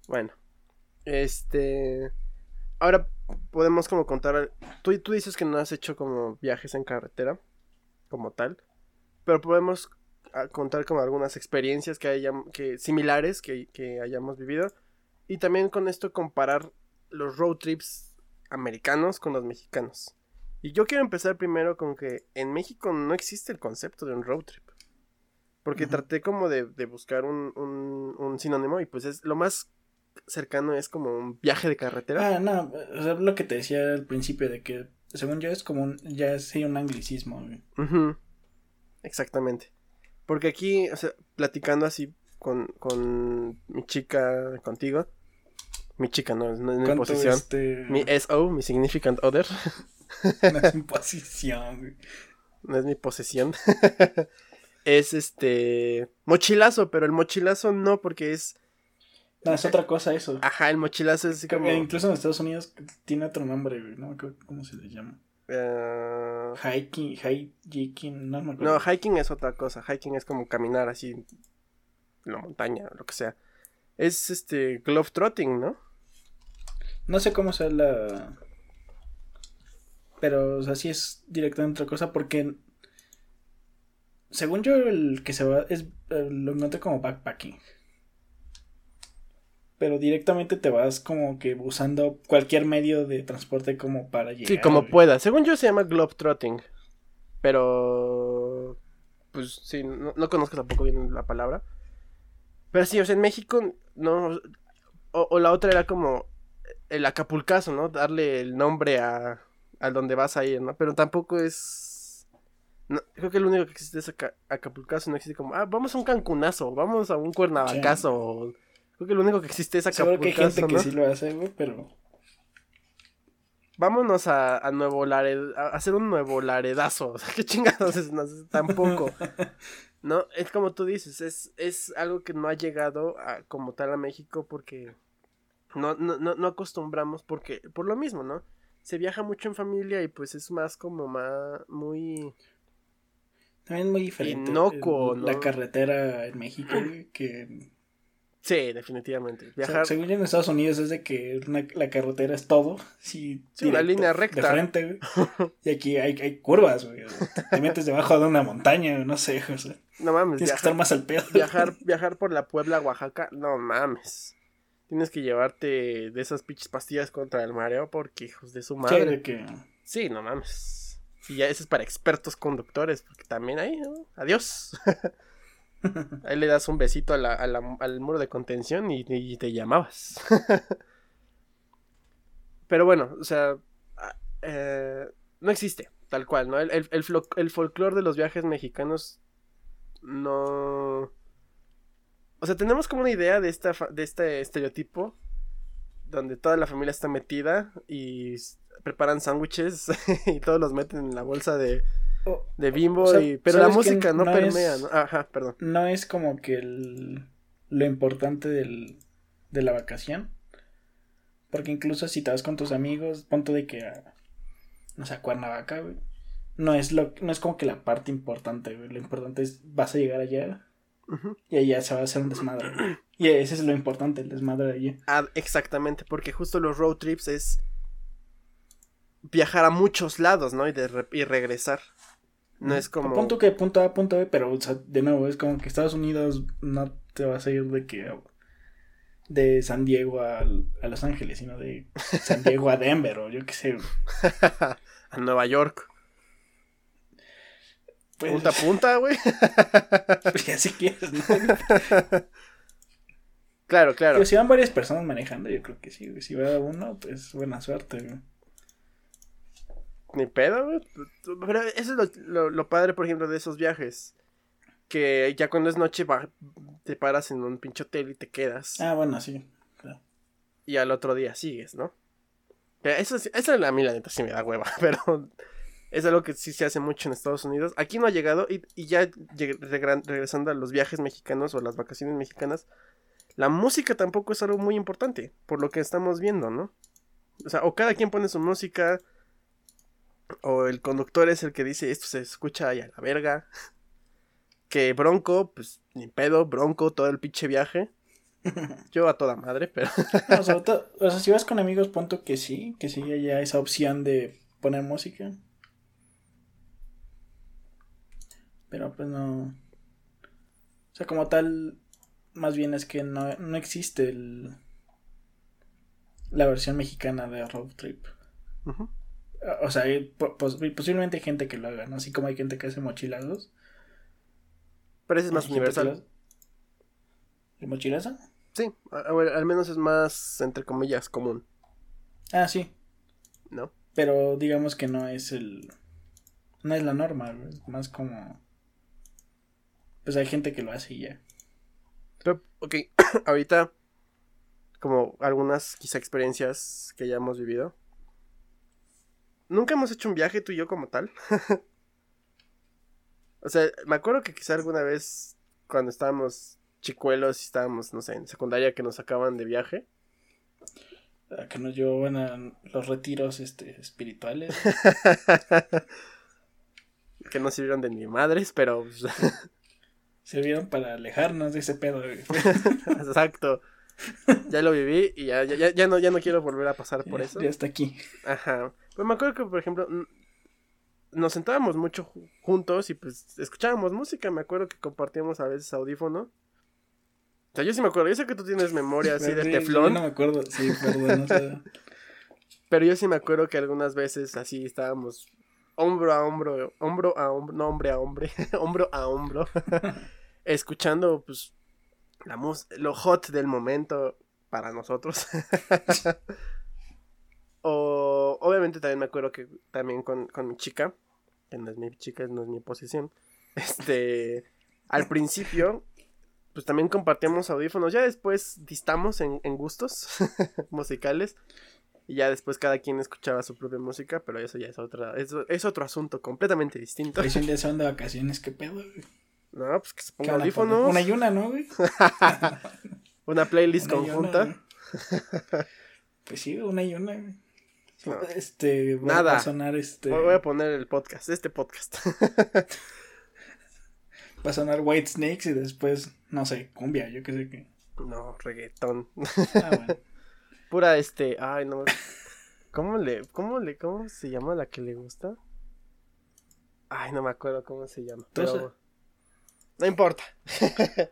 Bueno, este. Ahora podemos como contar. Tú, tú dices que no has hecho como viajes en carretera, como tal. Pero podemos ah, contar como algunas experiencias que hayan, que similares que, que hayamos vivido. Y también con esto comparar los road trips americanos con los mexicanos. Y yo quiero empezar primero con que en México no existe el concepto de un road trip. Porque traté como de, buscar un, un, sinónimo y pues es lo más cercano es como un viaje de carretera. Ah, no, o sea, lo que te decía al principio de que según yo es como un, ya es un anglicismo. Exactamente. Porque aquí, o sea, platicando así con, con mi chica, contigo, mi chica no, no es mi posición, este... mi SO, mi significant other. no es mi posición, No es mi posesión. es este mochilazo, pero el mochilazo no porque es no, es otra cosa eso. Ajá, el mochilazo es como incluso en Estados Unidos tiene otro nombre, no cómo se le llama. Uh... Hiking, hiking, no me No, hiking es otra cosa. Hiking es como caminar así en la montaña, lo que sea. Es este glove trotting, ¿no? No sé cómo sea la pero o sea, sí es directamente otra cosa porque según yo, el que se va es eh, lo noté como backpacking. Pero directamente te vas como que usando cualquier medio de transporte como para llegar. Sí, como pueda. Según yo se llama globetrotting. Pero. Pues sí, no, conozco tampoco bien la palabra. Pero sí, o sea, en México no. O, o la otra era como el acapulcazo, ¿no? Darle el nombre a, a donde vas a ir, ¿no? Pero tampoco es creo que lo único que existe es Acapulcazo, no existe como, ah, vamos a un Cancunazo, vamos a un Cuernavacazo. Creo que lo único que existe es Acapulcazo. Seguro que hay gente que sí lo hace, güey, pero. Vámonos a, a Nuevo Laredo, a hacer un Nuevo Laredazo. O sea, qué chingados es, no, tampoco. no, es como tú dices, es, es algo que no ha llegado a, como tal a México porque no, no, no, no acostumbramos porque, por lo mismo, ¿no? Se viaja mucho en familia y pues es más como más, muy también es muy diferente. Inocuo, La carretera en México, que. Sí, definitivamente. Viajar... según yo en Estados Unidos es de que la carretera es todo. Sí, una línea recta. De frente, Y aquí hay, hay curvas, güey. Te metes debajo de una montaña, no sé, No mames. Tienes que estar más al pedo. Viajar, viajar por la Puebla, Oaxaca, no mames. tienes que llevarte de esas pinches pastillas contra el mareo porque hijos de su Sí, madre. de que. Sí, no mames. Y ya eso es para expertos conductores, porque también ahí, ¿no? adiós. ahí le das un besito a la- a la- al muro de contención y, y te llamabas. Pero bueno, o sea, ah, eh, no existe, tal cual, ¿no? El, el, el, el folclore de los viajes mexicanos no... O sea, tenemos como una idea de, esta, de este estereotipo donde toda la familia está metida y preparan sándwiches y todos los meten en la bolsa de, de bimbo, O sea, y, pero la ¿sabes que música no, no permea, es- ¿no? Ajá, perdón. no es como que el, lo importante del, de la vacación. Porque incluso si te vas con tus amigos, punto de que a, no sé, a Cuernavaca, güey. No es, lo, no es como que la parte importante, güey. Lo importante es, vas a llegar allá Y allá se va a hacer un desmadre. güey. Y ese es lo importante, el desmadre de allá. Ah, exactamente, porque justo los road trips es viajar a muchos lados, ¿no? Y, de re- y regresar. No es como... Punto que punto A, punto B, pero o sea, de nuevo, es como que Estados Unidos no te vas a ir de que de San Diego a, a Los Ángeles, sino de San Diego a Denver o yo qué sé. a Nueva York. Pues, Punta a punta, güey. pues ya si quieres, ¿no? claro, claro. Pero si van varias personas manejando, yo creo que sí, güey. Si va uno, pues buena suerte, güey. Ni pedo, güey. Pero eso es lo, lo- lo padre, por ejemplo, de esos viajes. Que ya cuando es noche va- te paras en un pinche hotel y te quedas. Ah, bueno, sí. claro. Y al otro día sigues, ¿no? Eso, eso a mí la neta sí me da hueva, pero es algo que sí se hace mucho en Estados Unidos. Aquí no ha llegado y, y ya regresando a los viajes mexicanos o las vacaciones mexicanas, la música tampoco es algo muy importante, por lo que estamos viendo, ¿no? O sea, o cada quien pone su música, o el conductor es el que dice esto se escucha ahí a la verga. Que Bronco, pues ni pedo, Bronco todo el pinche viaje. Yo a toda madre, pero... No, o sea, si vas con amigos, punto que sí, que sí haya esa opción de poner música. Pero pues no. O sea, como tal, más bien es que no, no existe el, la versión mexicana de Road Trip. O sea, hay pos- posiblemente hay gente que lo haga, ¿no? Así como hay gente que hace mochilados. Pero ese es más universal. ¿El mochilazo? Sí, a- al menos es más, entre comillas, común, Ah, sí. ¿no? Pero digamos que no es el. No es la norma, es más como. Pues hay gente que lo hace y ya. Pero, ok, ahorita, como algunas quizá experiencias que ya hemos vivido. Nunca hemos hecho un viaje tú y yo como tal. o sea, me acuerdo que quizá alguna vez cuando estábamos chicuelos y estábamos, no sé, en secundaria que nos sacaban de viaje. Ah, Que nos llevaban a los retiros este, espirituales. que no sirvieron de ni madres, pero... Sirvieron para alejarnos de ese pedo, güey. Exacto. Ya lo viví y ya, ya, ya- no, ya no quiero volver a pasar por Ya- eso. Ya está aquí. Ajá. Pues me acuerdo que, por ejemplo, nos sentábamos mucho ju- juntos y pues escuchábamos música. Me acuerdo que compartíamos a veces audífono. O sea, yo sí me acuerdo. Yo sé que tú tienes memoria así de teflón. Yo no me acuerdo, sí, perdón. o sea, Pero yo sí me acuerdo que algunas veces así estábamos hombro a hombro, hombro a hombro, no hombre a hombre, hombro a hombro, escuchando pues la lo hot del momento para nosotros. o obviamente también me acuerdo que también con, con mi chica, que no es mi chica, no es mi posición, este, al principio pues también compartíamos audífonos, ya después distamos en, en gustos musicales. Y ya después cada quien escuchaba su propia música, pero eso ya es otra, es, es otro asunto completamente distinto. Son de vacaciones, ¿qué pedo, güey? No, pues que se ¿Qué ponga audífonos, una, y una, ¿no, güey? playlist Una una, conjunta. Pues sí, una y una, güey. No. Este, va Nada. a sonar este. Voy a poner el podcast, este podcast. Va a sonar White Snakes y después, no sé, cumbia, yo qué sé qué. no, reggaetón. Ah, bueno. Pura este, ay no. ¿Cómo le, cómo le, cómo se llama la que le gusta? Ay, no me acuerdo cómo se llama. Pero no importa.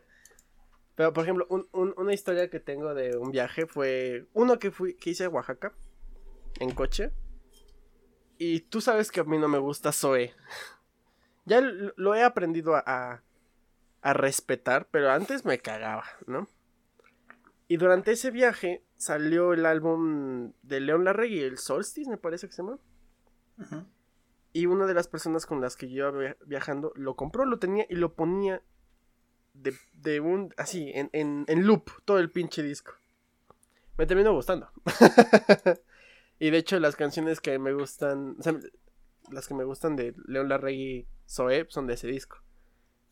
Pero, por ejemplo, un- un- una historia que tengo de un viaje fue uno que, fui, que hice a Oaxaca en coche. Y tú sabes que a mí no me gusta Zoe. Ya lo he aprendido a, a, respetar, pero antes me cagaba, ¿no? Y durante ese viaje salió el álbum de León Larregui, el Solstice, me parece que se llama. Ujú. Y una de las personas con las que yo iba via- viajando lo compró, lo tenía y lo ponía de, de un. así, en, en, en loop, todo el pinche disco. Me terminó gustando. y de hecho, las canciones que me gustan. o sea, las que me gustan de León Larregui Zoe son de ese disco.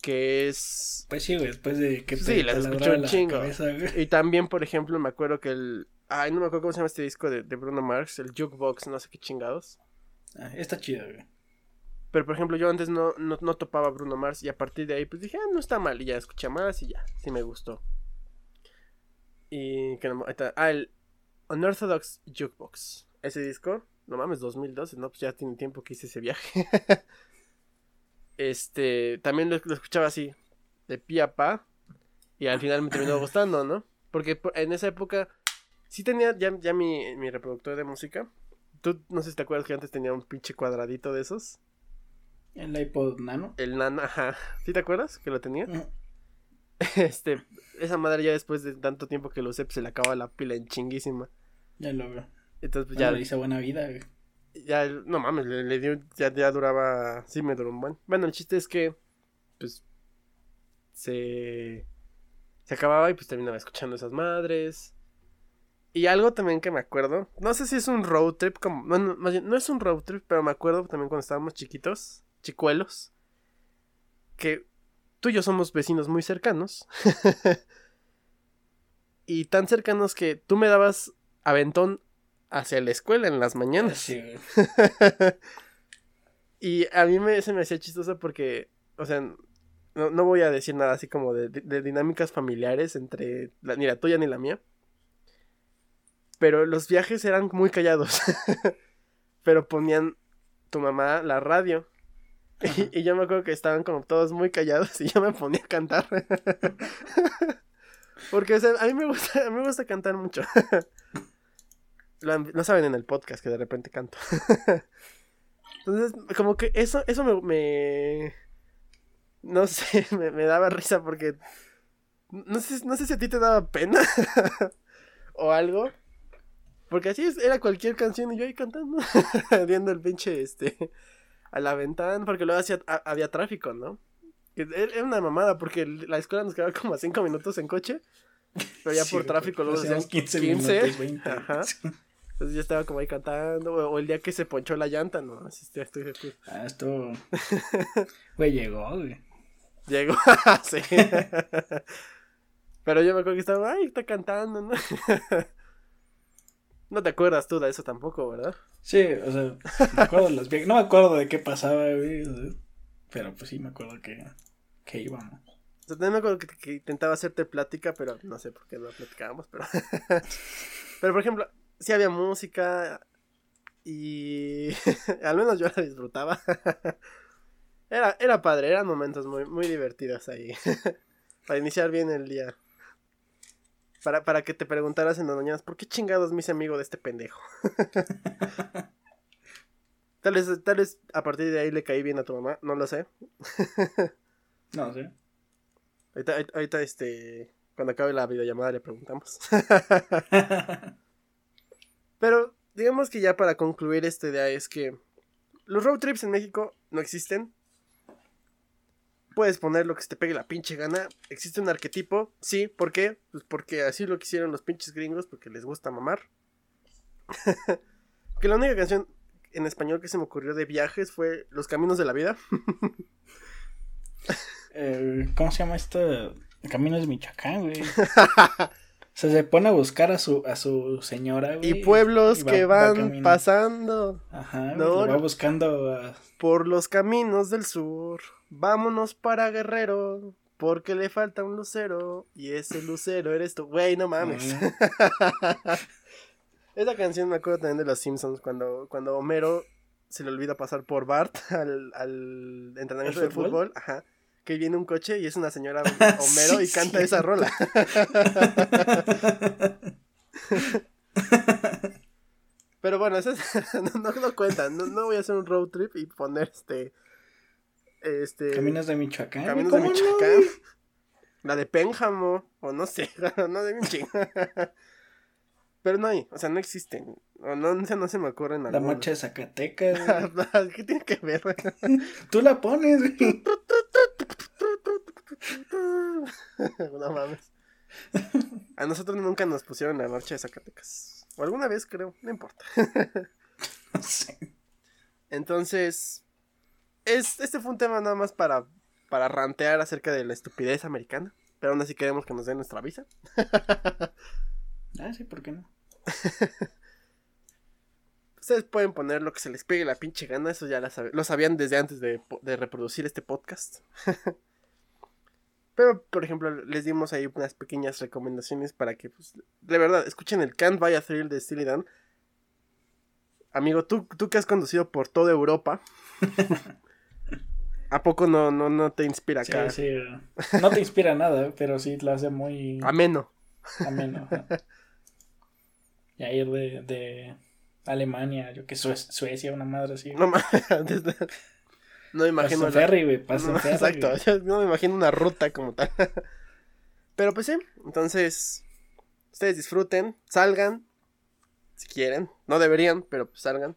Que es. Pues sí, güey, después de que Sí, las escuché un la chingo. cabeza. Y también, por ejemplo, me acuerdo que el. Ay, no me acuerdo cómo se llama este disco de, de Bruno Mars, el Jukebox, no sé qué chingados. Ah, está chido, güey. Pero por ejemplo, yo antes no, no, no topaba Bruno Mars y a partir de ahí pues dije, ah, no está mal. Y ya escuché más y ya, sí me gustó. Y que no, está. Ah, el Unorthodox Jukebox. Ese disco, no mames, 2012, no, pues ya tiene tiempo que hice ese viaje. este, también lo, escuchaba así, de pie a pa. Y al final me terminó gustando, ¿no? Porque por- en esa época sí tenía ya, ya mi, mi reproductor de música. Tú no sé si te acuerdas que antes tenía un pinche cuadradito de esos. El iPod Nano. El nana, ajá. ¿Sí te acuerdas que lo tenía? Ujú. Este, esa madre ya después de tanto tiempo que lo usé, pues se le acaba la pila en chinguísima. Ya lo veo. Entonces, pues Ya ya, le hice buena vida, güey. ya, no mames, le, le dio, ya, ya duraba, sí me duró un buen. Bueno, el chiste es que, pues, se, se acababa y pues terminaba escuchando esas madres. Y algo también que me acuerdo, no sé si es un road trip, como, no, no, más bien, no es un road trip, pero me acuerdo también cuando estábamos chiquitos, chicuelos, que tú y yo somos vecinos muy cercanos. y tan cercanos que tú me dabas aventón hacia la escuela en las mañanas. Sí, y a mí me, se me hacía chistoso porque, o sea, no, no voy a decir nada así como de, de- de dinámicas familiares entre la- ni la tuya ni la mía. Pero los viajes eran muy callados. pero ponían tu mamá la radio. Y, y yo me acuerdo que estaban como todos muy callados y yo me ponía a cantar. Porque, o sea, a mí me gusta, a mí me gusta cantar mucho. Lo, saben en el podcast que de repente canto. Entonces, como que eso, eso me, me- no sé, me, me daba risa porque no sé, no sé si a ti te daba pena o algo. Porque así es, era cualquier canción y yo ahí cantando, viendo el pinche este a la ventana, porque luego hacía, ha- había tráfico, ¿no? Era una mamada porque la escuela nos quedaba como a 5 minutos en coche. Pero ya Sí, por tráfico luego hacían 15 15, minutos, 20. Ajá. Entonces yo estaba como ahí cantando. O, o el día que se ponchó la llanta, ¿no? Así estoy, estoy, estoy- Ah, esto. Güey, llegó, güey. Llegó, sí. Pero yo me acuerdo que estaba, ay, está cantando, ¿no? No te acuerdas tú de eso tampoco, ¿verdad? Sí, o sea, me acuerdo de los viajes. No me acuerdo de qué pasaba, güey. Pero pues sí me acuerdo que, que íbamos. O sea, también me acuerdo que, que intentaba hacerte plática, pero no sé por qué no platicábamos, pero... pero, por ejemplo, sí había música y al menos yo la disfrutaba. era, era padre, eran momentos muy, muy divertidos ahí. para iniciar bien el día. Para, para que te preguntaras en las mañanas, ¿por qué chingados me hice amigo de este pendejo? tal, vez, tal vez a partir de ahí le caí bien a tu mamá, no lo sé. No sé. Ahorita, ahorita- ahorita, este, cuando acabe la videollamada le preguntamos. Pero digamos que ya para concluir esta idea es que los road trips en México no existen. Puedes poner lo que se te pegue la pinche gana. Existe un arquetipo, sí, ¿por qué? Pues porque así lo quisieron los pinches gringos, porque les gusta mamar. que la única canción en español que se me ocurrió de viajes fue Los Caminos de la Vida. Eh, ¿Cómo se llama esto? Caminos de Michoacán, güey. O sea, se pone a buscar a su, a su señora, güey. y pueblos y va- que va van pasando. Ajá, No, va buscando a... Por los caminos del sur, vámonos para Guerrero, porque le falta un lucero, y ese lucero eres tú. Güey, no mames. Ajá. Esa canción me acuerdo también de los Simpsons, cuando, cuando Homero se le olvida pasar por Bart al, al entrenamiento ¿Al de fútbol. fútbol? Ajá. Que viene un coche y es una señora Homero Sí, y canta sí. esa rola. Pero bueno, eso es- no, no, cuenta. No, no voy a hacer un road trip y poner este. Este. Caminos de Michoacán. Caminos de ¿cómo no, Michoacán. La de Pénjamo. O no sé. No de chingo. Pero no hay. O sea, no existen. O no, no, se- no se me ocurren La algunos. marcha de Zacatecas. güey. ¿Qué tiene que ver? Tú la pones, güey. no mames. A nosotros nunca nos pusieron la marcha de Zacatecas. O alguna vez creo, no importa. No sé. Entonces, es, este fue un tema nada más para, para rantear acerca de la estupidez americana. Pero aún así queremos que nos den nuestra visa. Ah, sí, ¿por qué no? Ustedes pueden poner lo que se les pegue la pinche gana, eso ya la lo sabían desde antes de, reproducir este podcast. Pero, por ejemplo, les dimos ahí unas pequeñas recomendaciones para que, pues, de verdad, escuchen el Can't Buy a Thrill de Steely Dan. Amigo, tú, tú que has conducido por toda Europa, ¿a poco no, no, no te inspira Sí, acá? sí. No te inspira nada, pero sí lo hace muy Ameno. ameno. Y a ir de, de Alemania, yo que Sue- Suecia, una madre así. No, me imagino. Pasa en la- ferry, güey, pasa en No, ferry, exacto, güey. yo no me imagino una ruta como tal. Pero pues sí, entonces ustedes disfruten, salgan, si quieren, no deberían, pero pues salgan.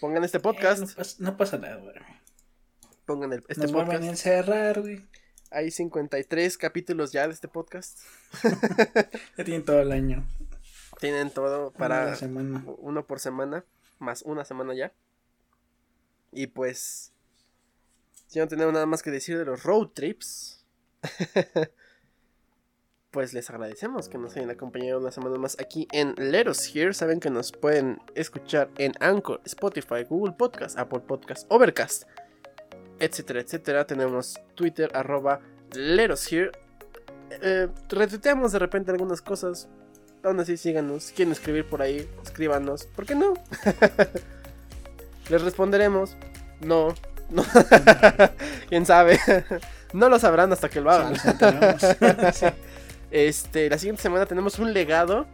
Pongan este Eh, podcast, no, pasa, no pasa nada, güey. pongan el- este Nos vuelven a podcast. encerrar, güey. Hay 53 capítulos ya de este podcast. Ya tienen todo el año. Tienen todo Para semana. uno por semana, más una semana ya. Y pues, si no tenemos nada más que decir de los road trips, pues les agradecemos que nos hayan acompañado una semana más aquí en Let Us Here. Saben que nos pueden escuchar en Anchor, Spotify, Google Podcast, Apple Podcast, Overcast, etcétera, etcétera. Tenemos Twitter, arroba Let Us Here. Eh, retuiteamos de repente algunas cosas. Aún así, síganos. Si quieren escribir por ahí, escríbanos. ¿Por qué no? Les responderemos. No. No. ¿Quién sabe? no lo sabrán hasta que lo hagan. Sí. Este, la siguiente semana tenemos un legado.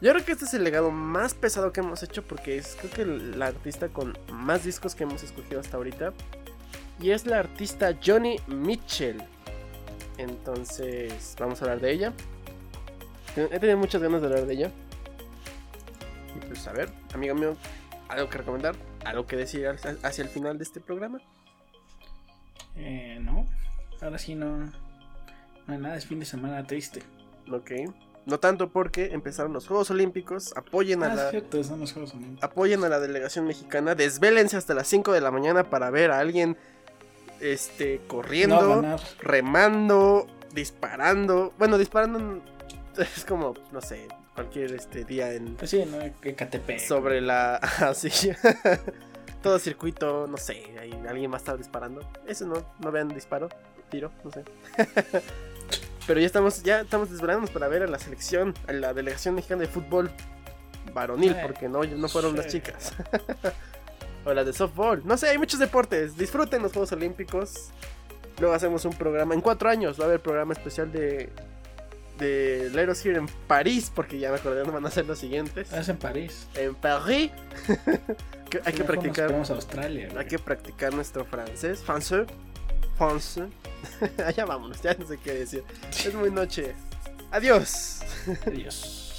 Yo creo que este es el legado más pesado que hemos hecho porque es creo que la artista con más discos que hemos escogido hasta ahorita. Y es la artista Johnny Mitchell. Entonces, vamos a hablar de ella. He tenido muchas ganas de hablar de ella. Y pues a ver, amigo mío, algo que recomendar, algo que decir hacia el final de este programa. Eh, no, ahora sí no, no hay nada, es fin de semana triste. Ok. No tanto porque empezaron los Juegos Olímpicos. Apoyen a Ah, la. es cierto, son los Juegos Olímpicos. apoyen a la delegación mexicana, desvélense hasta las 5 de la mañana para ver a alguien este corriendo, remando, disparando. Bueno, disparando es como, no sé, cualquier este día en Pues sí, no, que Catepec. sobre la así. Todo circuito, no sé, ahí alguien a estar disparando. Eso no, no vean disparo, tiro, no sé. Pero ya estamos, ya estamos desvelándonos para ver a la selección, a la delegación mexicana de fútbol varonil, Sí. porque no, no fueron las chicas. o las de softball. No sé, hay muchos deportes. Disfruten los Juegos Olímpicos. Luego hacemos un programa. En cuatro años va a haber programa especial de. De Here en París, porque ya me acordé dónde van a ser los siguientes. Es en París. En París. Que hay que practicar. esperamos a Australia. güey. Hay que practicar nuestro francés. Français. Français. Allá vámonos, ya no sé qué decir. Es muy noche. Adiós. Adiós.